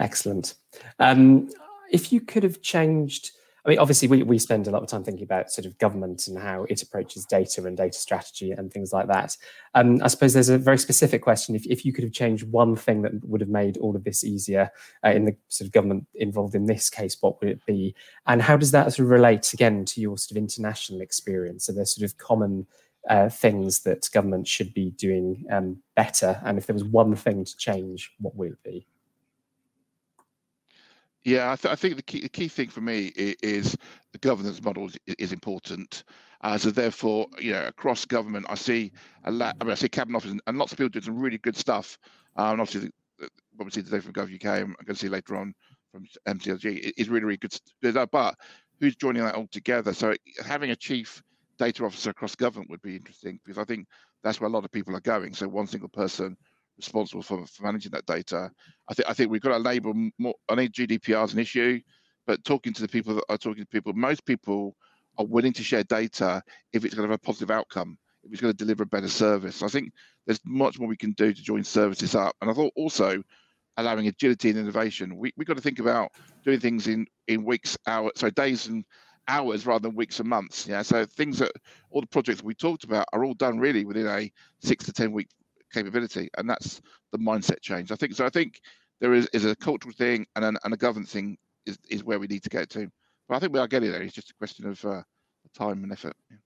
Excellent. Um, if you could have changed I mean, obviously, we, we spend a lot of time thinking about sort of government and how it approaches data and data strategy and things like that. Um, I suppose there's a very specific question. If, if you could have changed one thing that would have made all of this easier uh, in the sort of government involved in this case, what would it be? And how does that sort of relate again to your sort of international experience? Are there sort of common uh, things that government should be doing um, better? And if there was one thing to change, what would it be? Yeah, I, th- I, think the key, the key thing for me is, is the governance model is, is important. Uh, so therefore, you know, across government, I see a lot. I mean, I see cabinet office and, and lots of people doing some really good stuff. Um, and obviously, the, what we see today from Gov UK, I'm going to see later on from MCLG is really, really good. good but who's joining that all together. So having a chief data officer across government would be interesting because I think that's where a lot of people are going. So one single person responsible for, for managing that data. I think I think we've got to label more. I think GDPR is an issue, but talking to the people that are talking to people, most people are willing to share data if it's going to have a positive outcome, if it's going to deliver a better service. I think there's much more we can do to join services up. And I thought also allowing agility and innovation. We we got to think about doing things in in weeks, hours, so days and hours rather than weeks and months. Yeah. So things that all the projects we talked about are all done really within a six to ten week capability, and that's the mindset change. I think so. I think there is, is a cultural thing and an, and a governance thing is, is where we need to get to. But I think we are getting there. It's just a question of uh, time and effort. Yeah.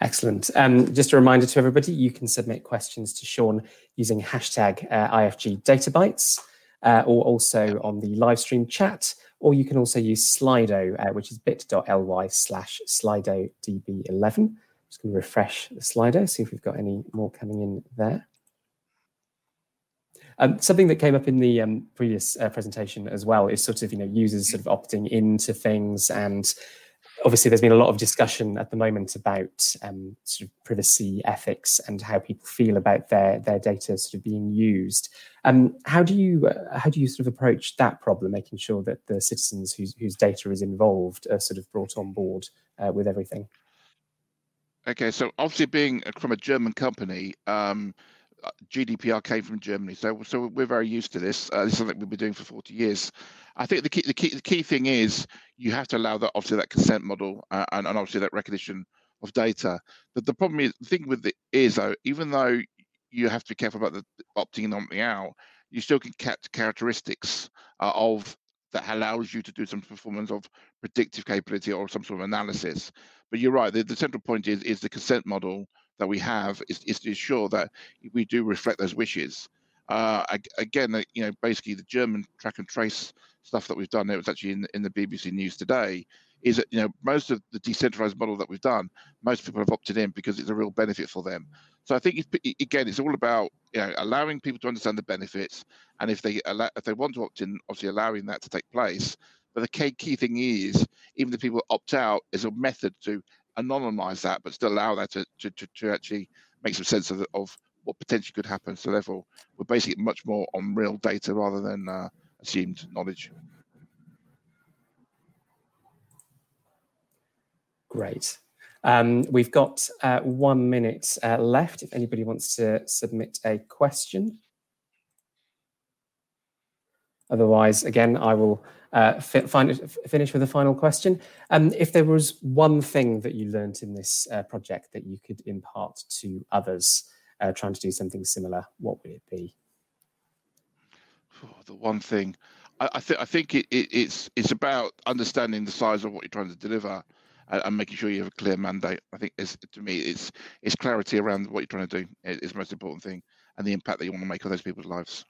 Excellent. Um, just a reminder to everybody, you can submit questions to Sean using hashtag uh, IFG Databytes uh, or also on the live stream chat, or you can also use Slido, uh, which is bit.ly slash SlidoDB11. Just going to refresh the Slido, see if we've got any more coming in there. Um, something that came up in the um, previous uh, presentation as well is sort of, you know, users sort of opting into things and obviously there's been a lot of discussion at the moment about um, sort of privacy ethics and how people feel about their their data sort of being used. Um, how do you uh, how do you sort of approach that problem, making sure that the citizens whose whose data is involved are sort of brought on board uh, with everything? Okay, so obviously being from a German company, um, uh, GDPR came from Germany, so so we're very used to this. Uh, this is something we've been doing for 40 years. I think the key the key the key thing is you have to allow that obviously that consent model uh, and, and obviously that recognition of data. But the problem is the thing with it is though, even though you have to be careful about the opting in opting out, you still can catch characteristics uh, of that allows you to do some performance of predictive capability or some sort of analysis. But you're right. The, the central point is is the consent model that we have is, is to ensure that we do reflect those wishes. Uh, again, you know, basically the German track and trace stuff that we've done. It was actually in in the BBC News today. Is that you know most of the decentralized model that we've done, most people have opted in because it's a real benefit for them. So I think it's, again, it's all about you know allowing people to understand the benefits, and if they allow, if they want to opt in, obviously allowing that to take place. But the key, thing is, even if people opt out, is a method to anonymize that, but still allow that to, to, to, to actually make some sense of, the, of what potentially could happen. So therefore, we're basing it much more on real data rather than uh, assumed knowledge. Great. Um, we've got uh, one minute uh, left if anybody wants to submit a question. Otherwise, again, I will uh, find, finish with a final question. Um, if there was one thing that you learned in this uh, project that you could impart to others uh, trying to do something similar, what would it be? Oh, the one thing, I, I, I think it, it, it's it's about understanding the size of what you're trying to deliver and, and, making sure you have a clear mandate. I think to me, it's it's clarity around what you're trying to do is the most important thing, and the impact that you want to make on those people's lives.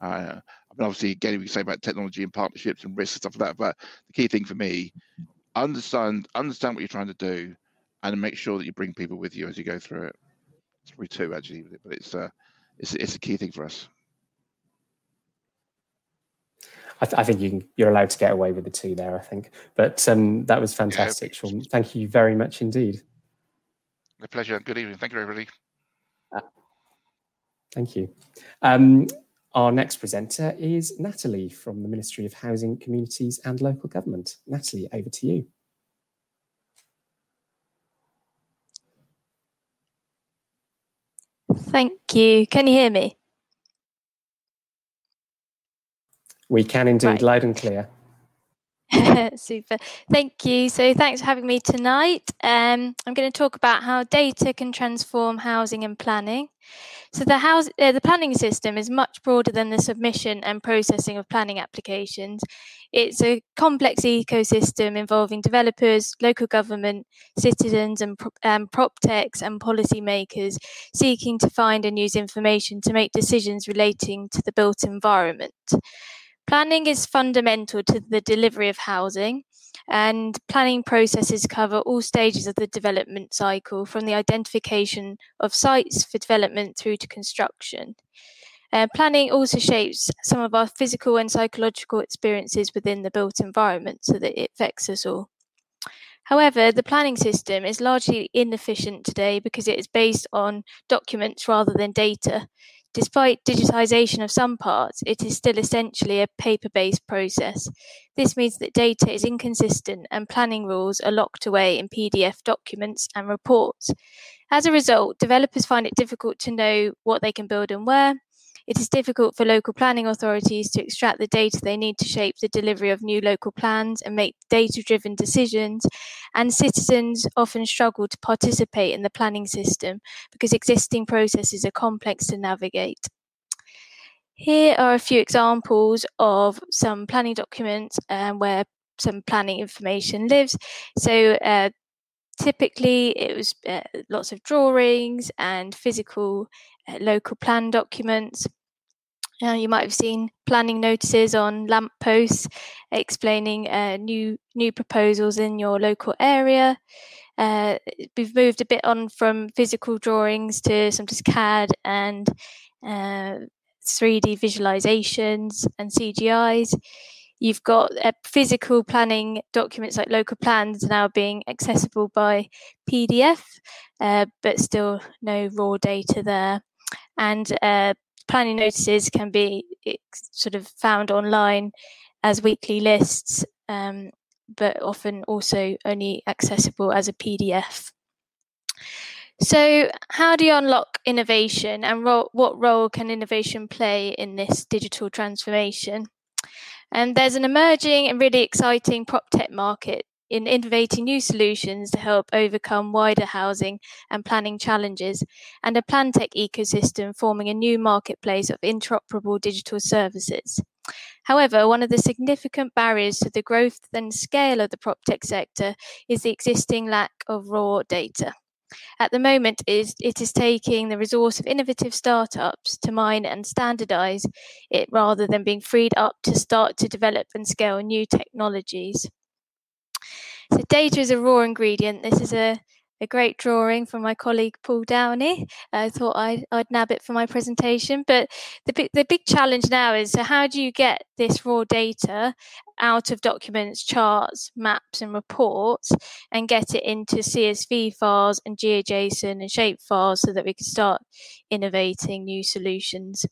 Uh, I mean, obviously, again, we can say about technology and partnerships and risks and stuff like that. But the key thing for me, understand understand what you're trying to do, and make sure that you bring people with you as you go through it. It's probably two actually, but it's uh, it's it's a key thing for us. I, th- I think you can, you're allowed to get away with the two there. I think, but um, that was fantastic, yeah. Sean. Thank you very much indeed. A pleasure. Good evening. Thank you, everybody. Uh, thank you. Um, our next presenter is Natalie from the Ministry of Housing, Communities and Local Government. Natalie, over to you. Thank you. Can you hear me? We can indeed, right. loud and clear. Super. Thank you. So, thanks for having me tonight. Um, I'm going to talk about how data can transform housing and planning. So, the house, uh, the planning system is much broader than the submission and processing of planning applications. It's a complex ecosystem involving developers, local government, citizens, and um, prop techs and policymakers seeking to find and use information to make decisions relating to the built environment. Planning is fundamental to the delivery of housing, and planning processes cover all stages of the development cycle from the identification of sites for development through to construction. Uh, planning also shapes some of our physical and psychological experiences within the built environment so that it affects us all. However, the planning system is largely inefficient today because it is based on documents rather than data. Despite digitisation of some parts, it is still essentially a paper based process. This means that data is inconsistent and planning rules are locked away in PDF documents and reports. As a result, developers find it difficult to know what they can build and where, it is difficult for local planning authorities to extract the data they need to shape the delivery of new local plans and make data driven decisions, and citizens often struggle to participate in the planning system because existing processes are complex to navigate. Here are a few examples of some planning documents um, where some planning information lives. So, uh, typically, it was uh, lots of drawings and physical uh, local plan documents. Uh, you might have seen planning notices on lamp posts explaining uh, new new proposals in your local area. Uh, we've moved a bit on from physical drawings to sometimes CAD and 3D uh, visualizations and CGIs. You've got uh, physical planning documents like local plans now being accessible by PDF, uh, but still no raw data there and uh, planning notices can be sort of found online as weekly lists, um, but often also only accessible as a PDF. So, how do you unlock innovation and ro- what role can innovation play in this digital transformation? And there's an emerging and really exciting prop tech market in innovating new solutions to help overcome wider housing and planning challenges, and a PlanTech ecosystem forming a new marketplace of interoperable digital services. However, one of the significant barriers to the growth and scale of the prop tech sector is the existing lack of raw data. At the moment, it is taking the resource of innovative startups to mine and standardize it rather than being freed up to start to develop and scale new technologies. So data is a raw ingredient. This is a, a great drawing from my colleague Paul Downey. I thought I'd, I'd nab it for my presentation. But the, the big challenge now is so how do you get this raw data out of documents, charts, maps, and reports and get it into CSV files and GeoJSON and shape files so that we can start innovating new solutions?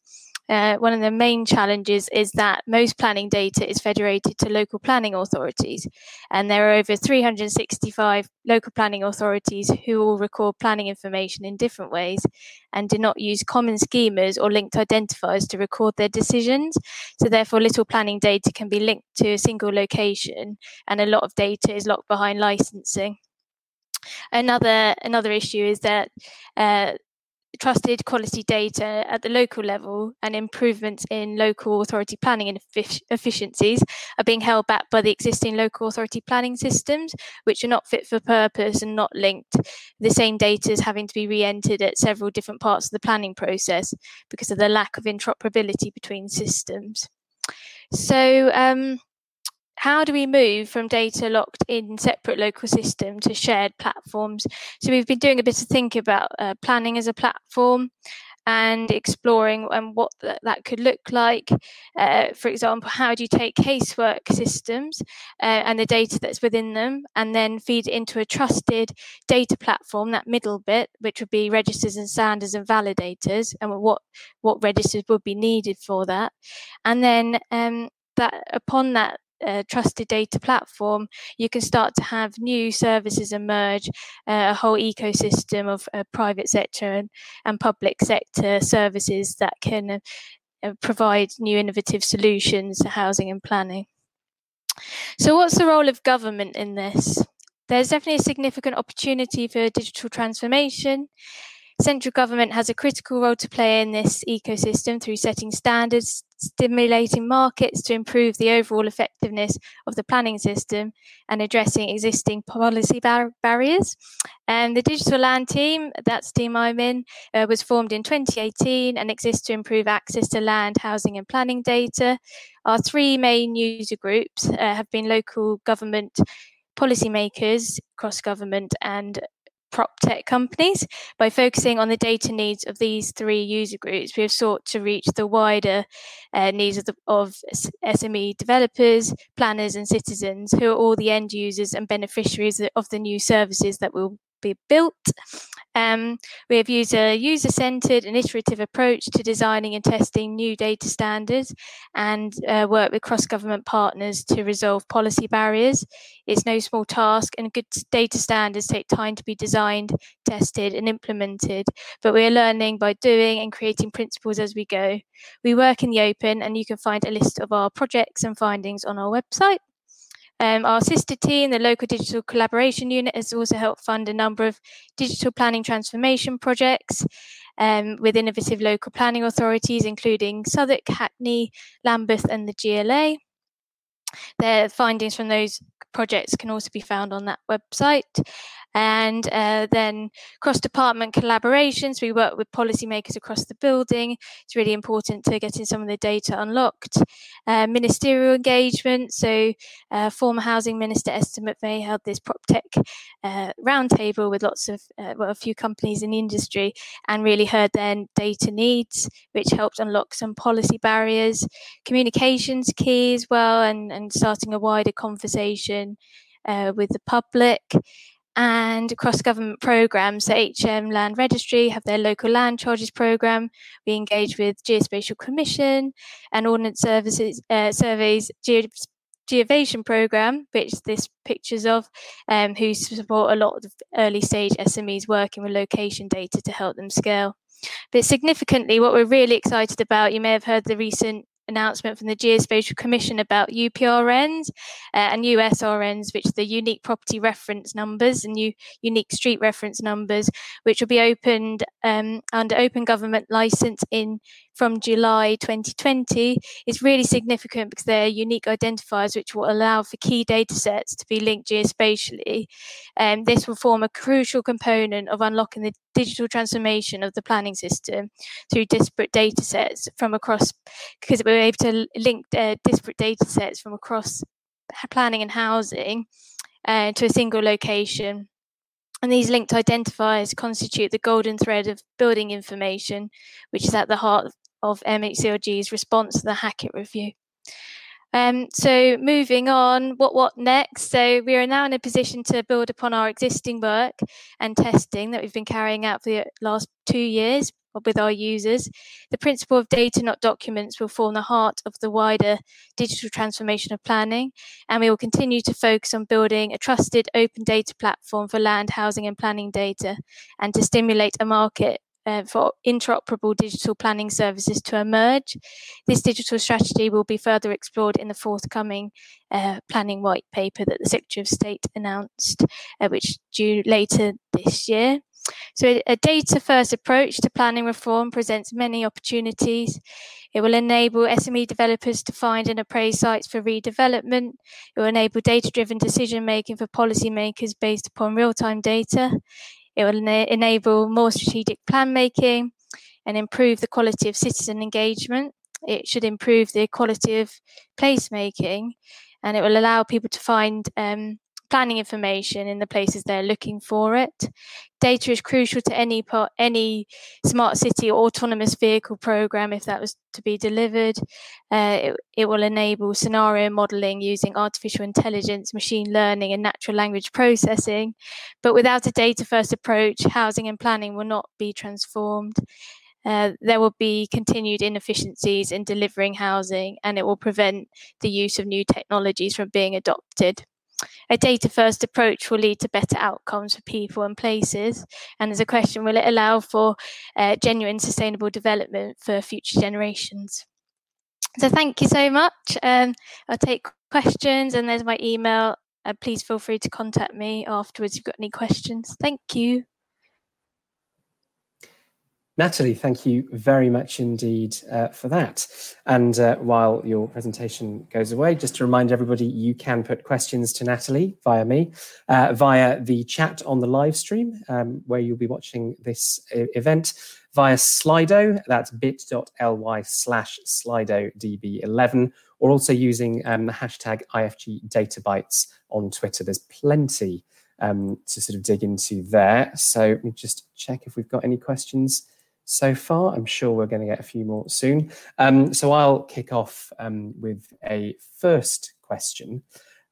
Uh, one of the main challenges is that most planning data is federated to local planning authorities, and there are over 365 local planning authorities who all record planning information in different ways and do not use common schemas or linked identifiers to record their decisions. So, therefore, little planning data can be linked to a single location, and a lot of data is locked behind licensing. Another another issue is that uh, trusted quality data at the local level and improvements in local authority planning and efficiencies are being held back by the existing local authority planning systems, which are not fit for purpose and not linked. The same data is having to be re entered at several different parts of the planning process because of the lack of interoperability between systems. So, um, how do we move from data locked in separate local system to shared platforms? So we've been doing a bit of thinking about uh, planning as a platform and exploring um, what th- that could look like. Uh, for example, how do you take casework systems uh, and the data that's within them and then feed it into a trusted data platform, that middle bit, which would be registers and standards and validators, and what, what registers would be needed for that. And then um, that upon that a trusted data platform, you can start to have new services emerge, uh, a whole ecosystem of uh, private sector and, and, public sector services that can uh, provide new innovative solutions to housing and planning. So, what's the role of government in this? There's definitely a significant opportunity for digital transformation. Central government has a critical role to play in this ecosystem through setting standards, stimulating markets to improve the overall effectiveness of the planning system, and addressing existing policy bar- barriers. And the Digital Land Team, that's the team I'm in, uh, was formed in 2018 and exists to improve access to land, housing, and planning data. Our three main user groups uh, have been local government policymakers, cross government, and prop tech companies. By focusing on the data needs of these three user groups, we have sought to reach the wider uh, needs of, the, of SME developers, planners, and citizens, who are all the end users and beneficiaries of the new services that will be built. Um, we have used a user centered and iterative approach to designing and testing new data standards and uh, work with cross government partners to resolve policy barriers. It's no small task, and good data standards take time to be designed, tested, and implemented. But we are learning by doing and creating principles as we go. We work in the open, and you can find a list of our projects and findings on our website. Um, our sister team, the Local Digital Collaboration Unit, has also helped fund a number of digital planning transformation projects um, with innovative local planning authorities, including Southwark, Hackney, Lambeth, and the GLA. Their findings from those projects can also be found on that website. And uh, then cross department collaborations, we work with policymakers across the building. It's really important to getting some of the data unlocked. Uh, ministerial engagement, so uh, former Housing Minister Esther McVey held this PropTech uh, roundtable with lots of, uh, well, a few companies in the industry and really heard their data needs, which helped unlock some policy barriers. Communications key as well, and, and starting a wider conversation uh, with the public and cross government programs. So HM Land Registry have their local land charges program. We engage with Geospatial Commission and Ordnance Services uh, Surveys Ge- Geovation program, which this pictures of, um, who support a lot of early stage SMEs working with location data to help them scale. But significantly, what we're really excited about, you may have heard the recent announcement from the Geospatial Commission about UPRNs uh, and USRNs, which are the unique property reference numbers and new unique street reference numbers, which will be opened um, under open government license in from July 2020 is really significant because they're unique identifiers which will allow for key data sets to be linked geospatially. And um, this will form a crucial component of unlocking the digital transformation of the planning system through disparate data sets from across, because we were able to link uh, disparate data sets from across planning and housing uh, to a single location. And these linked identifiers constitute the golden thread of building information, which is at the heart of MHCLG's response to the Hackitt review. Um, so moving on, what what next? So we are now in a position to build upon our existing work and testing that we've been carrying out for the last two years with our users. The principle of data, not documents, will form the heart of the wider digital transformation of planning, and we will continue to focus on building a trusted open data platform for land, housing, and planning data, and to stimulate a market uh, for interoperable digital planning services to emerge. This digital strategy will be further explored in the forthcoming uh, planning white paper that the Secretary of State announced, uh, which due later this year. So, a data first approach to planning reform presents many opportunities. It will enable SME developers to find and appraise sites for redevelopment. It will enable data driven decision making for policymakers based upon real time data. It will ena- enable more strategic plan making and improve the quality of citizen engagement. It should improve the quality of placemaking and it will allow people to find um, planning information in the places they're looking for it. Data is crucial to any part, any smart city or autonomous vehicle program if that was to be delivered. Uh, it, it will enable scenario modeling using artificial intelligence, machine learning, and natural language processing. But without a data first approach, housing and planning will not be transformed. Uh, there will be continued inefficiencies in delivering housing, and it will prevent the use of new technologies from being adopted. A data first approach will lead to better outcomes for people and places. And there's a question will it allow for uh, genuine sustainable development for future generations? So thank you so much. Um, I'll take questions, and there's my email. Uh, please feel free to contact me afterwards if you've got any questions. Thank you. Natalie, thank you very much indeed uh, for that. And uh, while your presentation goes away, just to remind everybody, you can put questions to Natalie via me, uh, via the chat on the live stream, um, where you'll be watching this event, via Slido, that's bit.ly slash SlidoDB11, or also using um, the hashtag IFG Databytes on Twitter. There's plenty um, to sort of dig into there. So let me just check if we've got any questions so far. I'm sure we're going to get a few more soon. Um, so I'll kick off um, with a first question.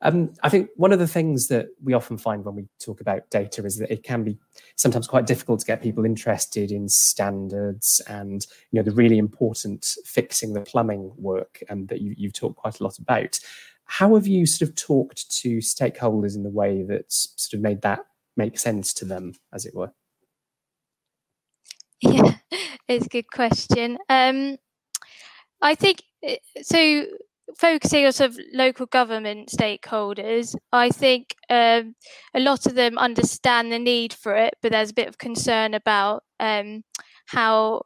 Um, I think one of the things that we often find when we talk about data is that it can be sometimes quite difficult to get people interested in standards and you know the really important fixing the plumbing work um, that you, you've talked quite a lot about. How have you sort of talked to stakeholders in the way that's sort of made that make sense to them, as it were? Yeah, it's a good question. Um, I think eh, so. Focusing on sort of local government stakeholders, I think um, a lot of them understand the need for it, but there's a bit of concern about um, how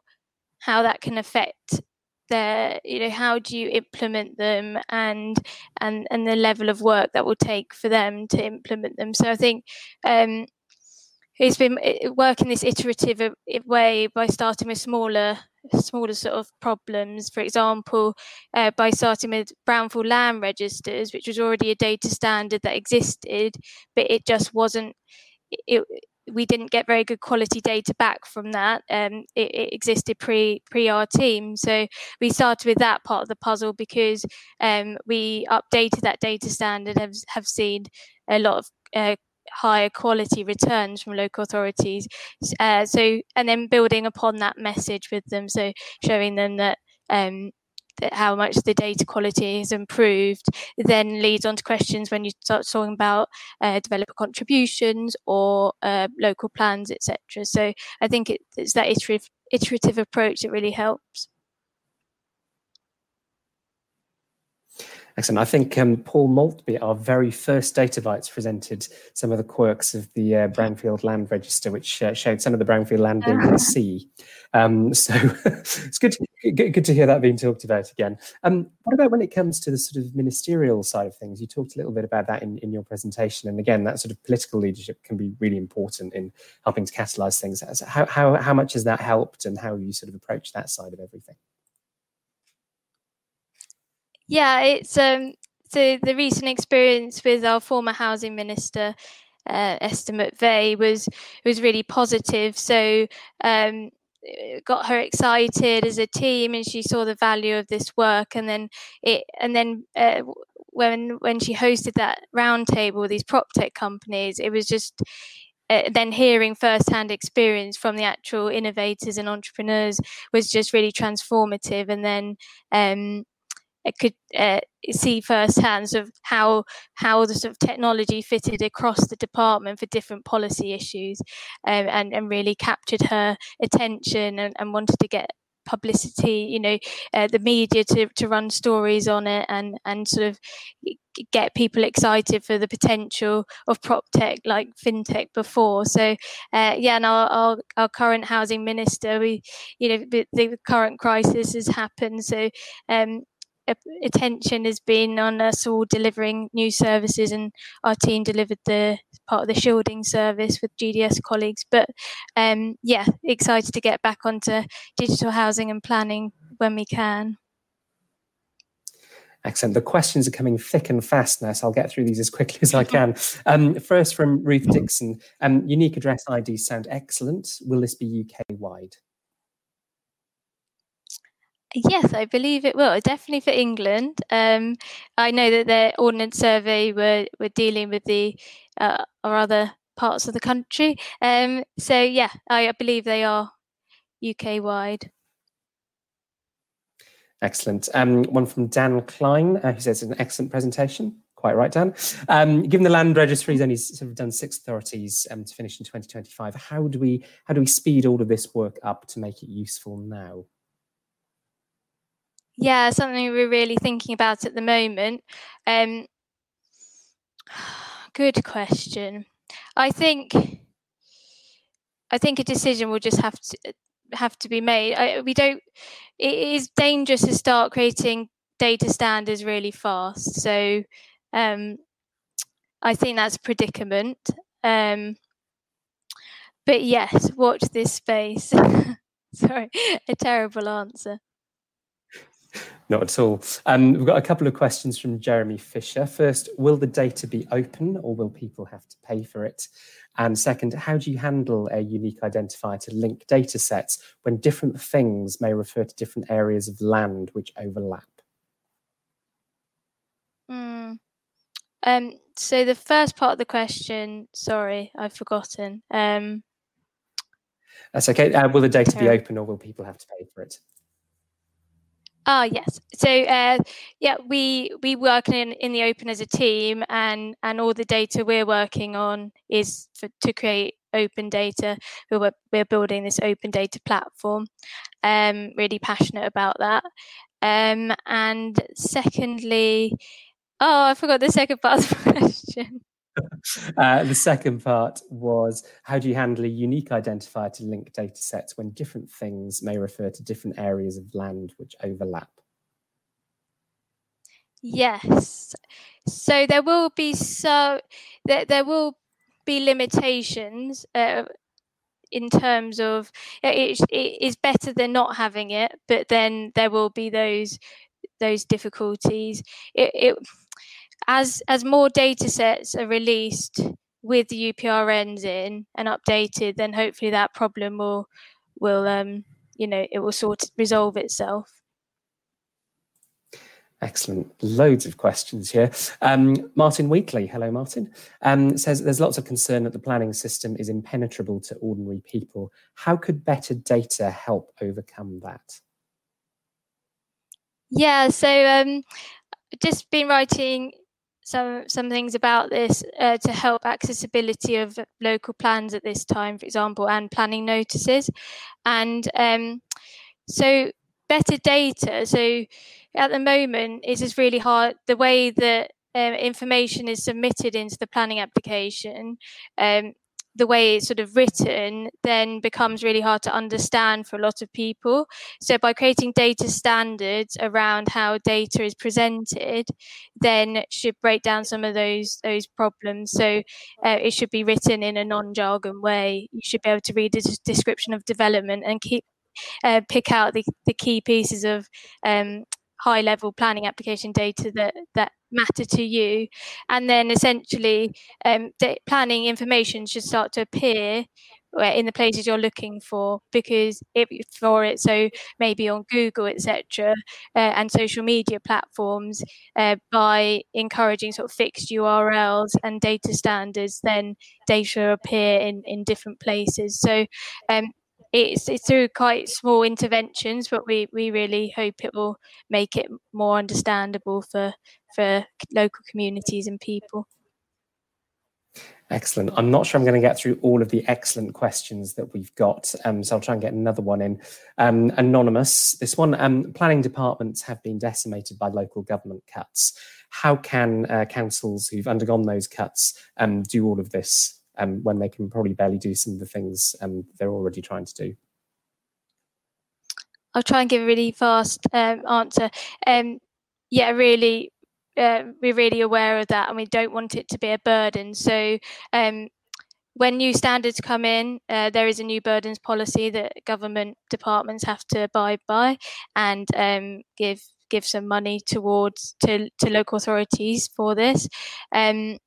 how that can affect their you know how do you implement them and and and the level of work that will take for them to implement them so i think um, it's been working this iterative way by starting with smaller smaller sort of problems for example uh, by starting with brownfield land registers which was already a data standard that existed but it just wasn't it, we didn't get very good quality data back from that. Um, it, it, existed pre pre our team, so we started with that part of the puzzle because um, we updated that data standard. Have have seen a lot of uh, higher quality returns from local authorities. Uh, so and then building upon that message with them, so showing them that um, how much the data quality has improved then leads on to questions when you start talking about uh, developer contributions or uh, local plans, etc. So I think it, it's that iterative, iterative approach that really helps. Excellent. I think um, Paul Maltby, our very first Data Bytes, presented some of the quirks of the uh, Brownfield Land Register, which uh, showed some of the Brownfield land being in the sea. Um, so it's good to, good to hear that being talked about again. Um, what about when it comes to the sort of ministerial side of things? You talked a little bit about that in, in your presentation. And again, that sort of political leadership can be really important in helping to catalyze things. How, how, how much has that helped and how you sort of approach that side of everything? Yeah, it's um so the recent experience with our former housing minister, uh, Esther McVey, was was really positive. So um, got her excited as a team, and she saw the value of this work. And then it, and then uh, when when she hosted that roundtable with these prop tech companies, it was just uh, then hearing firsthand experience from the actual innovators and entrepreneurs was just really transformative. And then um, could uh, see firsthand of how how the sort of technology fitted across the department for different policy issues, um, and and really captured her attention and, and wanted to get publicity you know uh, the media to, to run stories on it and and sort of get people excited for the potential of prop tech like fintech before. So uh, yeah and our, our, our current housing minister we you know the, the current crisis has happened. So um attention has been on us all delivering new services, and our team delivered the part of the shielding service with GDS colleagues. But um, yeah, excited to get back onto digital housing and planning when we can. Excellent. The questions are coming thick and fast now, so I'll get through these as quickly as I can. Um, first, from Ruth Dixon um, Unique address IDs sound excellent. Will this be UK wide? Yes, I believe it will. Definitely for England. Um, I know that the Ordnance Survey were, were dealing with the uh, or other parts of the country. Um, so yeah, I, believe they are UK wide. Excellent. Um, one from Dan Klein, uh, who says an excellent presentation. Quite right, Dan. Um, given the land registry's only sort of done six authorities um, to finish in 2025, how do we how do we speed all of this work up to make it useful now? Yeah, something we're really thinking about at the moment. Um, good question. I think I think a decision will just have to have to be made. I, we don't. It is dangerous to start creating data standards really fast. So um, I think that's a predicament. Um, but yes, watch this space. Sorry, a terrible answer. Not at all. Um, we've got a couple of questions from Jeremy Fisher. First, will the data be open or will people have to pay for it? And second, how do you handle a unique identifier to link data sets when different things may refer to different areas of land which overlap? Mm. Um, so the first part of the question, sorry, I've forgotten. Um, That's okay. Uh, will the data be open or will people have to pay for it? Ah, yes. So, uh, yeah, we we work in in the open as a team, and and all the data we're working on is for, to create open data. We're we're building this open data platform. Um, really passionate about that. Um, and secondly, oh, I forgot the second part of the question. Uh, the second part was how do you handle a unique identifier to link data sets when different things may refer to different areas of land which overlap? Yes. So there will be so there, there will be limitations uh, in terms of it, it is better than not having it, but then there will be those those difficulties. It, it as as more data sets are released with the UPRNs in and updated, then hopefully that problem will will um, you know it will sort of resolve itself. Excellent. Loads of questions here. Um, Martin Wheatley, hello, Martin, um, says there's lots of concern that the planning system is impenetrable to ordinary people. How could better data help overcome that? Yeah, so um, just been writing some some things about this uh, to help accessibility of local plans at this time, for example, and planning notices, and um, so better data. So at the moment, it's just really hard the way that um, information is submitted into the planning application. Um, the way it's sort of written then becomes really hard to understand for a lot of people. So by creating data standards around how data is presented, then should break down some of those those problems. So uh, it should be written in a non-jargon way. You should be able to read a description of development and keep uh, pick out the, the key pieces of um, high level planning application data that that matter to you. And then essentially um, planning information should start to appear uh, in the places you're looking for because if for it so maybe on google etc uh, and social media platforms uh, by encouraging sort of fixed urls and data standards then data appear in in different places. So um, it's it's through quite small interventions, but we we really hope it will make it more understandable for for local communities and people. Excellent. I'm not sure I'm going to get through all of the excellent questions that we've got, um, so I'll try and get another one in. Um, anonymous, this one, um, planning departments have been decimated by local government cuts. How can uh, councils who've undergone those cuts um, do all of this um, when they can probably barely do some of the things um, they're already trying to do? I'll try and give a really fast um, answer. Um, yeah, really, uh, we're really aware of that, and we don't want it to be a burden. So, um, when new standards come in, uh, there is a new burdens policy that government departments have to abide by, and um, give give some money towards to to local authorities for this. Um,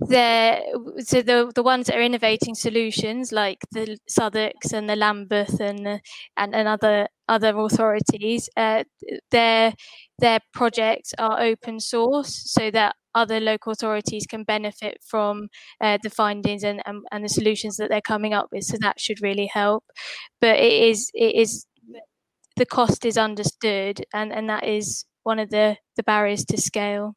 so the the ones that are innovating solutions like the Southwarks and the Lambeth and the, and, and other other authorities, uh, their their projects are open source so that other local authorities can benefit from uh, the findings and, and, and the solutions that they're coming up with. So that should really help. But it is it is the cost is understood and, and that is one of the, the barriers to scale.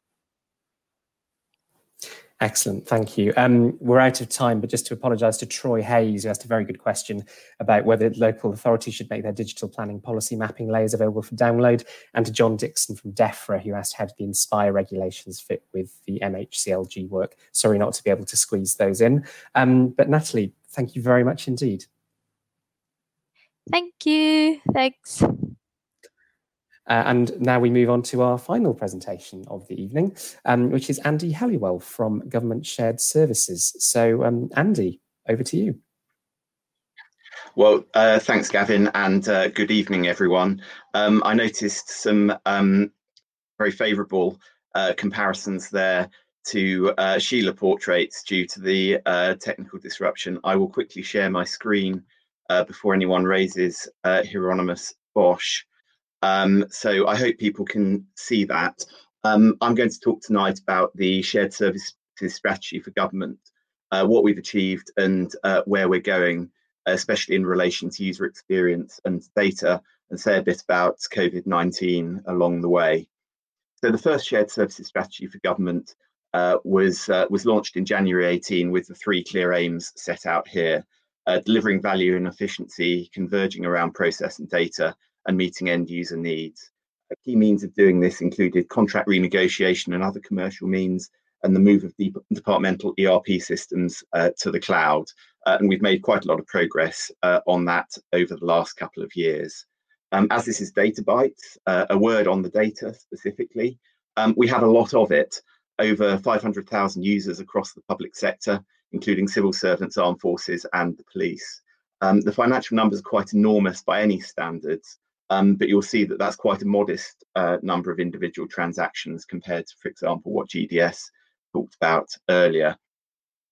Excellent, thank you. Um, we're out of time, but just to apologise to Troy Hayes, who asked a very good question about whether local authorities should make their digital planning policy mapping layers available for download, and to John Dixon from DEFRA, who asked how do the Inspire regulations fit with the MHCLG work. Sorry not to be able to squeeze those in. Um, but Natalie, thank you very much indeed. Thank you. Thanks. Uh, and now we move on to our final presentation of the evening, um, which is Andy Halliwell from Government Shared Services. So, um, Andy, over to you. Well, uh, thanks, Gavin, and uh, good evening, everyone. Um, I noticed some um, very favourable uh, comparisons there to uh, Schiele portraits due to the uh, technical disruption. I will quickly share my screen before anyone raises Hieronymus Bosch. Um, so I hope people can see that. Um, I'm going to talk tonight about the shared services strategy for government, what we've achieved and where we're going especially in relation to user experience and data, and say a bit about COVID 19 along the way. So, the first shared services strategy for government uh, was, uh, was launched in January 18 with the three clear aims set out here uh, delivering value and efficiency, converging around process and data, and meeting end user needs. Key means of doing this included contract renegotiation and other commercial means, and the move of departmental ERP systems uh, to the cloud. Uh, and we've made quite a lot of progress uh, on that over the last couple of years. Um, as this is data bytes, uh, a word on the data specifically, um, we have a lot of it, over 500,000 users across the public sector, including civil servants, armed forces, and the police. Um, the financial numbers are quite enormous by any standards, um, but you'll see that that's quite a modest uh, number of individual transactions compared to, for example, what GDS talked about earlier.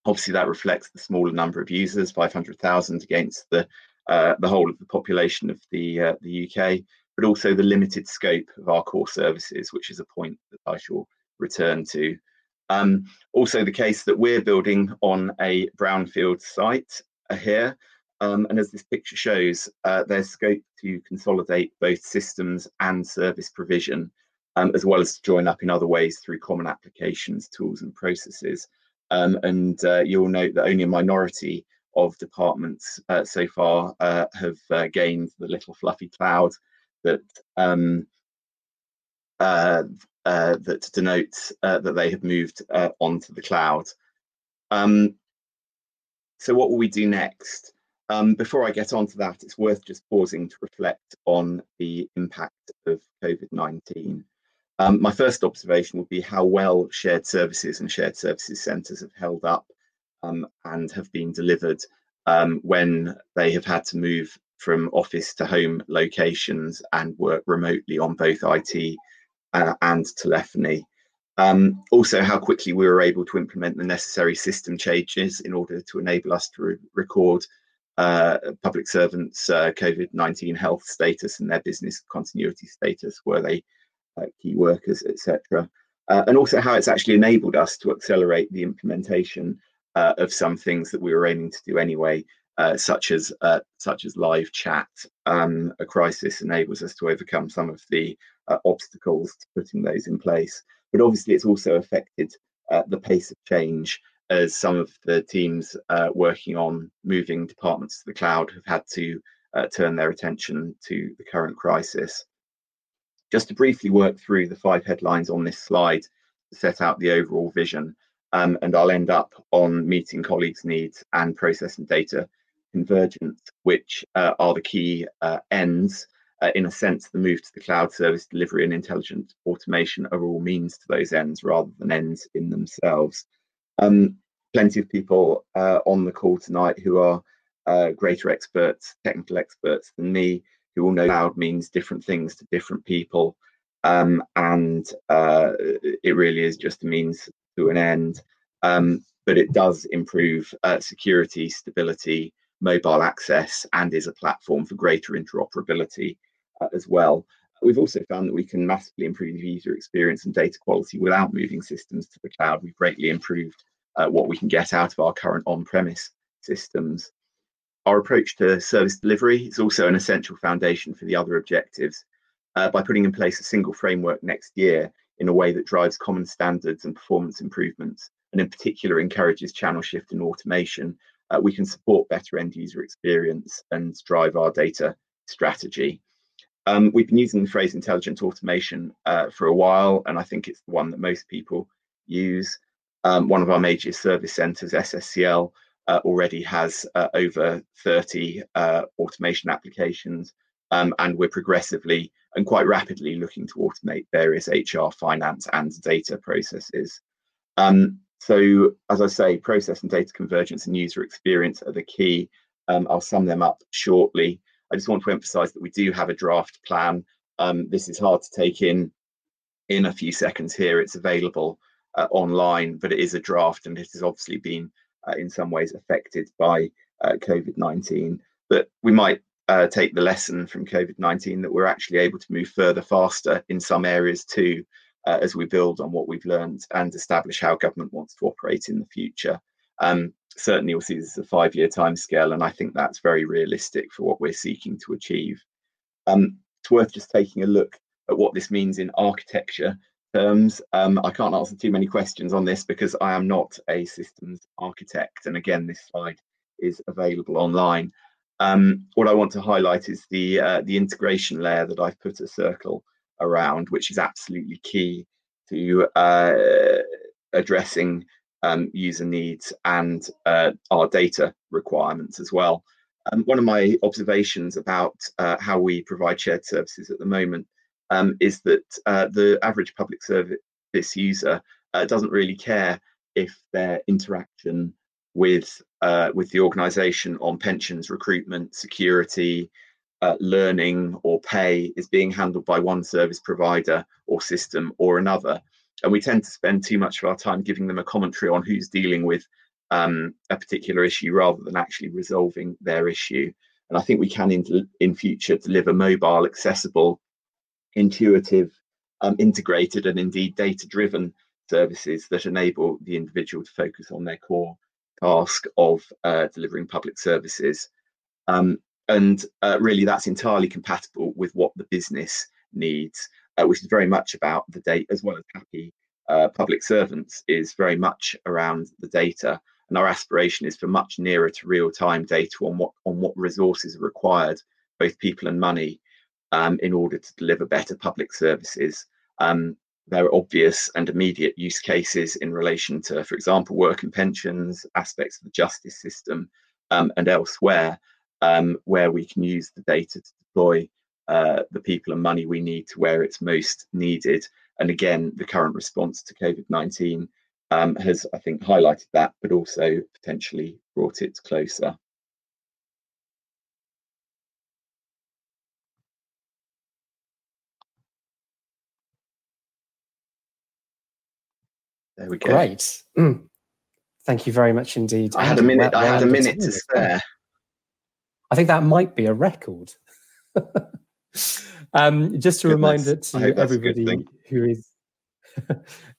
Obviously, that reflects the smaller number of users, 500,000 against the uh, the whole of the population of the uh, the UK, but also the limited scope of our core services, which is a point that I shall return to. Um, also, the case that we're building on a brownfield site here, um, and as this picture shows, uh, there's scope to consolidate both systems and service provision um, as well as to join up in other ways through common applications, tools, and processes. Um, and uh, you'll note that only a minority of departments uh, so far uh, have uh, gained the little fluffy cloud that um, uh, that denotes that they have moved onto the cloud. Um, so, what will we do next? Um, before I get on to that, it's worth just pausing to reflect on the impact of COVID 19. Um, my first observation would be how well shared services and shared services centres have held up um, and have been delivered um, when they have had to move from office to home locations and work remotely on both IT uh, and telephony. Um, also, how quickly we were able to implement the necessary system changes in order to enable us to re- record uh, public servants' uh, COVID 19 health status and their business continuity status, were they uh, key workers, etc. Uh, and also how it's actually enabled us to accelerate the implementation uh, of some things that we were aiming to do anyway, uh, such as such as live chat. Um, a crisis enables us to overcome some of the obstacles to putting those in place. But obviously, it's also affected the pace of change as some of the teams working on moving departments to the cloud have had to turn their attention to the current crisis. Just to briefly work through the five headlines on this slide to set out the overall vision, um, and I'll end up on meeting colleagues' needs and process and data convergence, which uh, are the key uh, ends. Uh, in a sense, the move to the cloud service delivery and intelligent automation are all means to those ends rather than ends in themselves. Um, plenty of people uh, on the call tonight who are uh, greater experts, technical experts than me, who all know cloud means different things to different people. Um, and uh, it really is just a means to an end. Um, but it does improve uh, security, stability, mobile access, and is a platform for greater interoperability uh, as well. We've also found that we can massively improve the user experience and data quality without moving systems to the cloud. We've greatly improved uh, what we can get out of our current on premise systems. Our approach to service delivery is also an essential foundation for the other objectives. Uh, by putting in place a single framework next year in a way that drives common standards and performance improvements, and in particular encourages channel shift and automation, uh, we can support better end user experience and drive our data strategy. Um, we've been using the phrase intelligent automation uh, for a while, and I think it's the one that most people use. Um, one of our major service centres, SSCL, uh, already has uh, over 30 uh, automation applications, um, and we're progressively and quite rapidly looking to automate various HR, finance, and data processes. Um, so, as I say, process and data convergence and user experience are the key. Um, I'll sum them up shortly. I just want to emphasise that we do have a draft plan. Um, this is hard to take in in a few seconds here. It's available uh, online, but it is a draft and it has obviously been uh, in some ways affected by uh, COVID 19. But we might uh, take the lesson from COVID 19 that we're actually able to move further faster in some areas too. Uh, as we build on what we've learned and establish how government wants to operate in the future. Um, certainly, see this as a five-year timescale, and I think that's very realistic for what we're seeking to achieve. Um, it's worth just taking a look at what this means in architecture terms. Um, I can't answer too many questions on this because I am not a systems architect. And again, this slide is available online. Um, what I want to highlight is the uh, the integration layer that I've put a circle around, which is absolutely key to uh, addressing um, user needs and uh, our data requirements as well. Um, one of my observations about uh, how we provide shared services at the moment um, is that uh, the average public service user uh, doesn't really care if their interaction with uh, with the organisation on pensions, recruitment, security, uh, learning, or pay is being handled by one service provider or system or another, and we tend to spend too much of our time giving them a commentary on who's dealing with um, a particular issue rather than actually resolving their issue. And I think we can in, in future deliver mobile, accessible, intuitive, um, integrated, and indeed data driven services that enable the individual to focus on their core task of uh, delivering public services. Um, and uh, really, that's entirely compatible with what the business needs, uh, which is very much about the data, as well as happy uh, public servants, is very much around the data. And our aspiration is for much nearer to real time data on what on what resources are required, both people and money, um, in order to deliver better public services. Um, there are obvious and immediate use cases in relation to, for example, work and pensions, aspects of the justice system, um, and elsewhere, um, where we can use the data to deploy uh, the people and money we need to where it's most needed. And again, the current response to COVID 19 um, has, I think, highlighted that, but also potentially brought it closer. There we go. Great. Mm. Thank you very much indeed. I had a minute. I had a minute to spare. I think that might be a record. um, just a Goodness. reminder to everybody who is.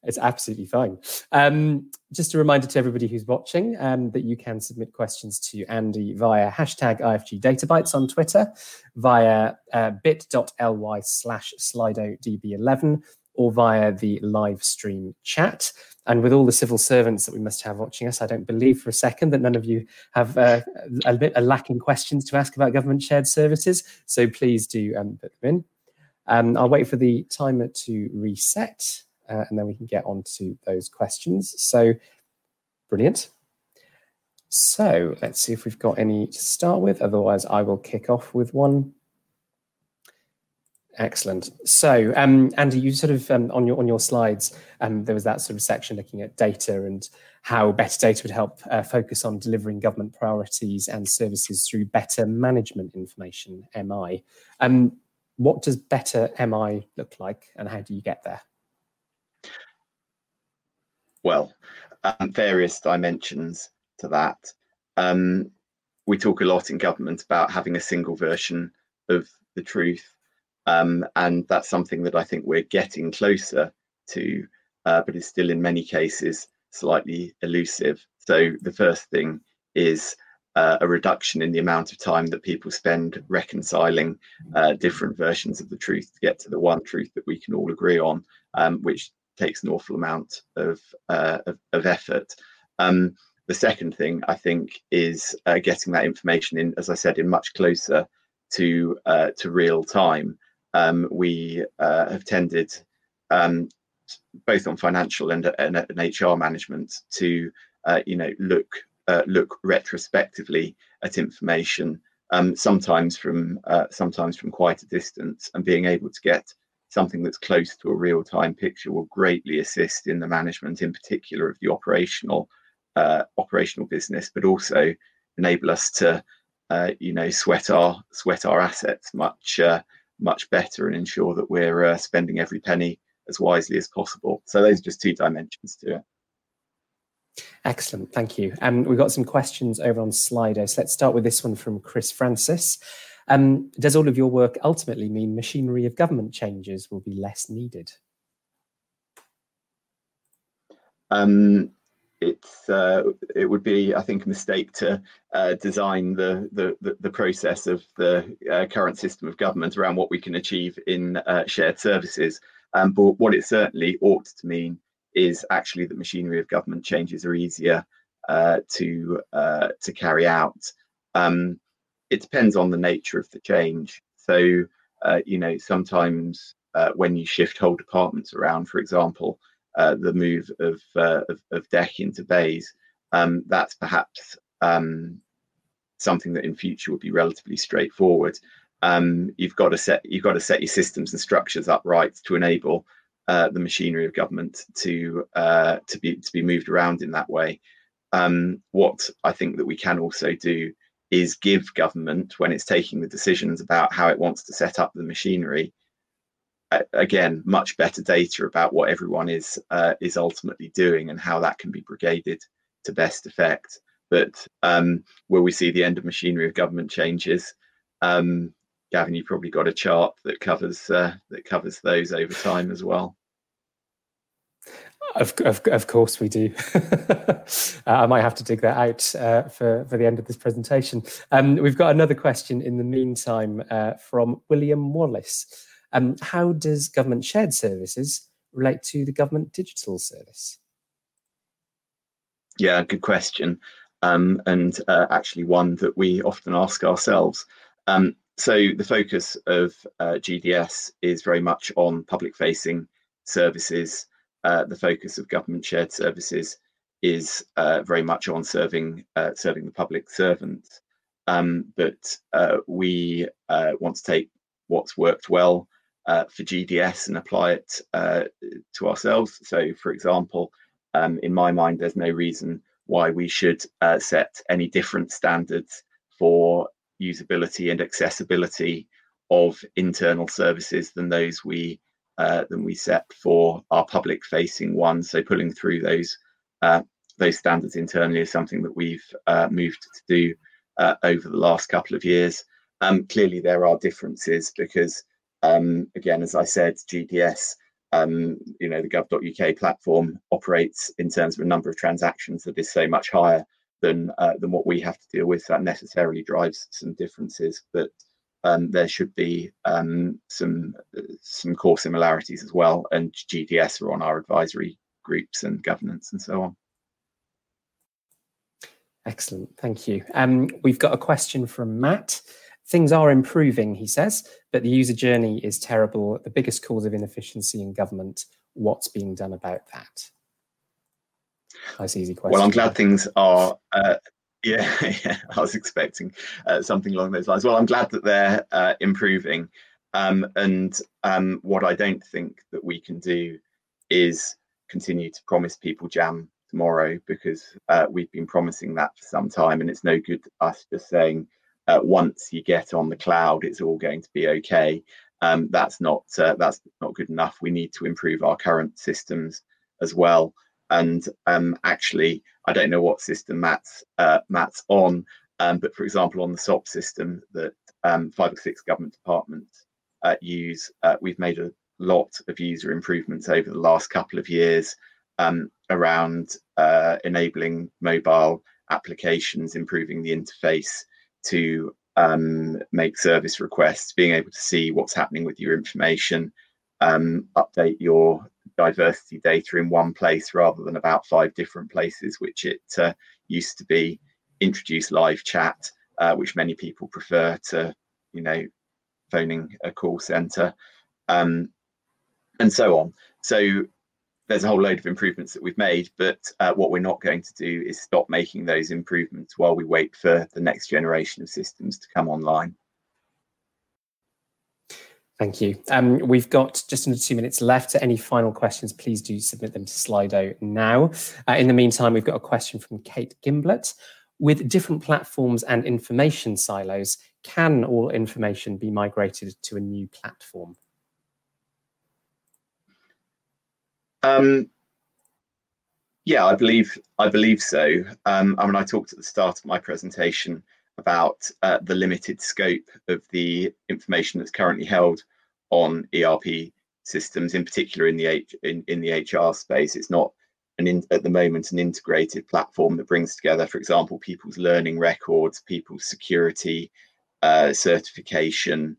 it's absolutely fine. Um, just a reminder to everybody who's watching um, that you can submit questions to Andy via hashtag IFG Databytes on Twitter, via uh, bit.ly slash SlidoDB11, or via the live stream chat. And with all the civil servants that we must have watching us, I don't believe for a second that none of you have uh, a bit a lacking questions to ask about government shared services. So please do um, put them in. Um, I'll wait for the timer to reset, uh, and then we can get on to those questions. So brilliant. So let's see if we've got any to start with. Otherwise, I will kick off with one Excellent. So, um, Andy, you sort of um, on your on your slides, um, there was that sort of section looking at data and how better data would help uh, focus on delivering government priorities and services through better management information (MI). Um, what does better MI look like, and how do you get there? Well, um, various dimensions to that. Um, we talk a lot in government about having a single version of the truth um, and that's something that I think we're getting closer to, uh, but is still in many cases slightly elusive. So the first thing is uh, a reduction in the amount of time that people spend reconciling uh, different versions of the truth to get to the one truth that we can all agree on, um, which takes an awful amount of, uh, of, of, effort. Um, the second thing I think is uh, getting that information in, as I said, in much closer to uh, to real time um, we uh, have tended um, both on financial and, and, and HR management to uh, you know look uh, look retrospectively at information um, sometimes from uh, sometimes from quite a distance and being able to get something that's close to a real-time picture will greatly assist in the management in particular of the operational uh, operational business but also enable us to uh, you know, sweat our sweat our assets much much better and ensure that we're uh, spending every penny as wisely as possible. So those are just two dimensions to it. Excellent, thank you. Um, we've got some questions over on Slido. So let's start with this one from Chris Francis. Um, does all of your work ultimately mean machinery of government changes will be less needed? Um, it's uh, it would be I think a mistake to uh, design the, the the process of the uh, current system of government around what we can achieve in uh, shared services. Um, but what it certainly ought to mean is actually that machinery of government changes are easier uh, to uh, to carry out. Um, it depends on the nature of the change. So you know sometimes when you shift whole departments around, for example uh, the move of, uh, of, of into BEIS, um, that's perhaps um, something that in future would be relatively straightforward. Um, you've got to set you've got to set your systems and structures up right to enable uh, the machinery of government to uh, to be to be moved around in that way. Um, what I think that we can also do is give government when it's taking the decisions about how it wants to set up the machinery again much better data about what everyone is uh, is ultimately doing and how that can be brigaded to best effect but um, will we see the end of machinery of government changes um, gavin you probably got a chart that covers uh, that covers those over time as well of, of, of course we do. uh, I might have to dig that out uh, for, for the end of this presentation. Um, we've got another question in the meantime uh, from William Wallace. Um, how does government shared services relate to the government digital service? Yeah, good question. Um, and uh, actually one that we often ask ourselves. Um, so the focus of uh, GDS is very much on public facing services. Uh, the focus of government shared services is uh, very much on serving uh, serving the public servants. Um, but uh, we want to take what's worked well uh, for GDS and apply it uh, to ourselves. So, for example, um, in my mind, there's no reason why we should uh, set any different standards for usability and accessibility of internal services than those we uh, than we set for our public facing ones. So pulling through those uh, those standards internally is something that we've uh, moved to do over the last couple of years. Um, clearly, there are differences because um, again, as I said, GDS, um, you know, the gov.uk platform operates in terms of a number of transactions that is so much higher than uh, than what we have to deal with. That necessarily drives some differences, but um, there should be um, some some core similarities as well. And GDS are on our advisory groups and governance and so on. Excellent, thank you. Um, we've got a question from Matt. Things are improving, he says, but the user journey is terrible. The biggest cause of inefficiency in government. What's being done about that? Nice, easy question. Well, I'm glad things are. Uh, yeah, yeah, I was expecting uh, something along those lines. Well, I'm glad that they're uh, improving. Um, and um, what I don't think that we can do is continue to promise people jam tomorrow because uh, we've been promising that for some time, and it's no good us just saying uh, once you get on the cloud, it's all going to be okay. Um, that's not uh, that's not good enough. We need to improve our current systems as well. And um, actually, I don't know what system Matt's uh, Matt's on, um, but for example, on the SOP system that um, five or six government departments uh, use, uh, we've made a lot of user improvements over the last couple of years um, around uh, enabling mobile applications, improving the interface to um, make service requests, being able to see what's happening with your information, um, update your diversity data in one place rather than about five different places, which it uh, used to be. Introduce live chat, uh, which many people prefer to, you know, phoning a call center, um, and so on. So there's a whole load of improvements that we've made, but uh, what we're not going to do is stop making those improvements while we wait for the next generation of systems to come online. Thank you. Um, we've got just under two minutes left. Any final questions, please do submit them to Slido now. Uh, in the meantime, we've got a question from Kate Gimblett. with different platforms and information silos, can all information be migrated to a new platform? Um, yeah, I believe I believe so. Um, I mean, I talked at the start of my presentation about uh, the limited scope of the information that's currently held on ERP systems, in particular in the H, in, in the HR space. It's not an in, at the moment an integrated platform that brings together, for example, people's learning records, people's security, uh, certification,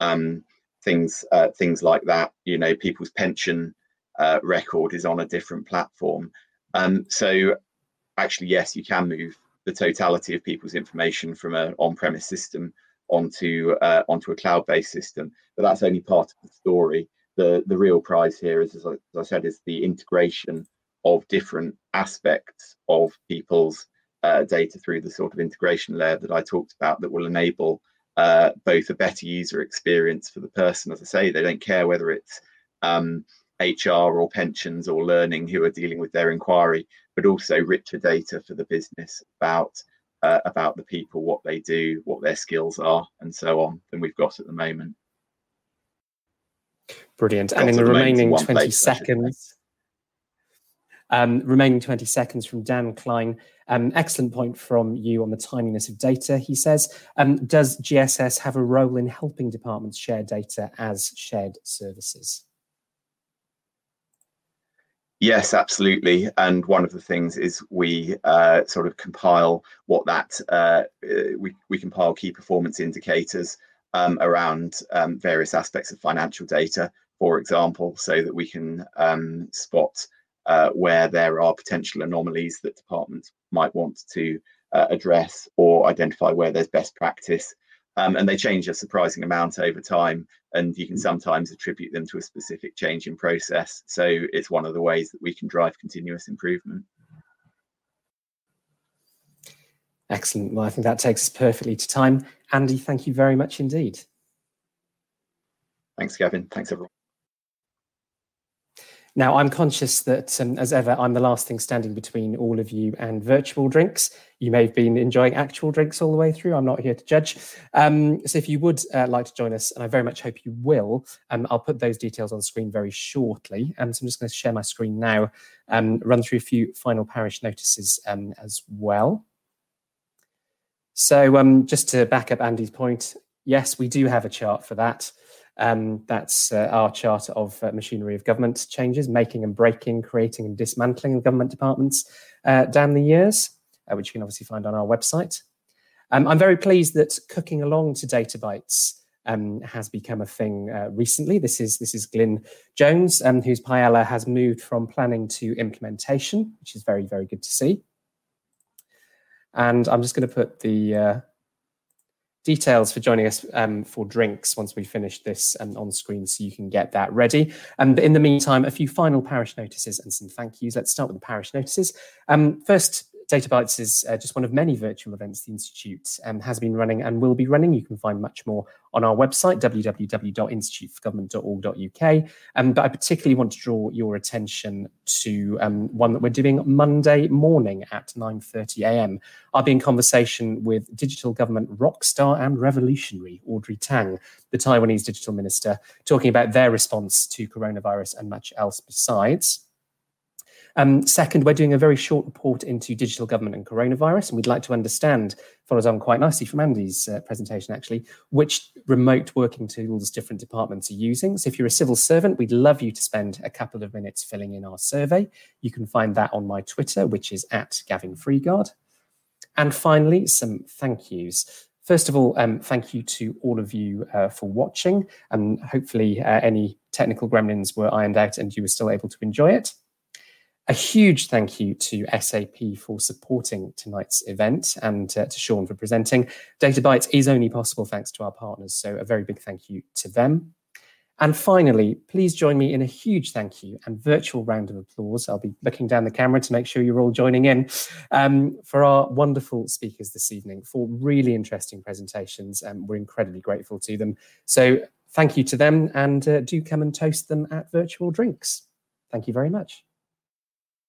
um, things uh, things like that. You know, people's pension uh, record is on a different platform. Um, so actually, yes, you can move the totality of people's information from an on-premise system onto uh, onto a cloud-based system, but that's only part of the story. The the real prize here is, as I, as I said, is the integration of different aspects of people's uh, data through the sort of integration layer that I talked about that will enable uh, both a better user experience for the person. As I say, they don't care whether it's um, HR or pensions or learning who are dealing with their inquiry, but also richer data for the business about uh, about the people, what they do, what their skills are, and so on than we've got at the moment. Brilliant. and in the, remaining 20 place, seconds, um, remaining 20 seconds from Dan Klein, um, excellent point from you on the timeliness of data. He says, um, does GSS have a role in helping departments share data as shared services? Yes, absolutely. And one of the things is we uh, sort of compile what that uh, uh, we we compile key performance indicators um, around um, various aspects of financial data, for example, so that we can um, spot uh, where there are potential anomalies that departments might want to uh, address or identify where there's best practice um, and they change a surprising amount over time and you can sometimes attribute them to a specific change in process. So it's one of the ways that we can drive continuous improvement. Excellent. Well i think that takes us perfectly to time. Andy thank you very much indeed. Thanks gavin. Thanks everyone now, I'm conscious that, um, as ever, I'm the last thing standing between all of you and virtual drinks. You may have been enjoying actual drinks all the way through. I'm not here to judge. Um, so, if you would uh, like to join us, and I very much hope you will, um, I'll put those details on screen very shortly. Um, so, I'm just going to share my screen now, and run through a few final parish notices um, as well. So, um, just to back up Andy's point, yes, we do have a chart for that. Um, that's uh, our Charter of uh, machinery of government changes, making and breaking, creating and dismantling government departments uh, down the years, uh, which you can obviously find on our website. Um, I'm very pleased that cooking along to data bites um, has become a thing uh, recently. This is this is Glyn Jones, um, whose Paella has moved from planning to implementation, which is very very good to see. And I'm just going to put the uh, details for joining us um, for drinks once we finish this um, on screen so you can get that ready. Um, but in the meantime, a few final parish notices and some thank yous. Let's start with the parish notices. Um, first, Data Bites is uh, just one of many virtual events the Institute um, has been running and will be running. You can find much more on our website, www.instituteforgovernment.org.uk. Um, but I particularly want to draw your attention to um, one that we're doing Monday morning at 9.30am. I'll be in conversation with digital government rock star and revolutionary Audrey Tang, the Taiwanese digital minister, talking about their response to coronavirus and much else besides. Um, second, we're doing a very short report into digital government and coronavirus, and we'd like to understand, follows on quite nicely from Andy's uh, presentation actually, which remote working tools different departments are using. So if you're a civil servant, we'd love you to spend a couple of minutes filling in our survey. You can find that on my Twitter, which is at Gavin Freeguard. And finally, some thank yous. First of all, um, thank you to all of you uh, for watching, and hopefully uh, any technical gremlins were ironed out and you were still able to enjoy it. A huge thank you to SAP for supporting tonight's event and uh, to Sean for presenting. Data Bites is only possible thanks to our partners, so a very big thank you to them. And finally, please join me in a huge thank you and virtual round of applause. I'll be looking down the camera to make sure you're all joining in um, for our wonderful speakers this evening for really interesting presentations. And we're incredibly grateful to them. So thank you to them and uh, do come and toast them at virtual drinks. Thank you very much.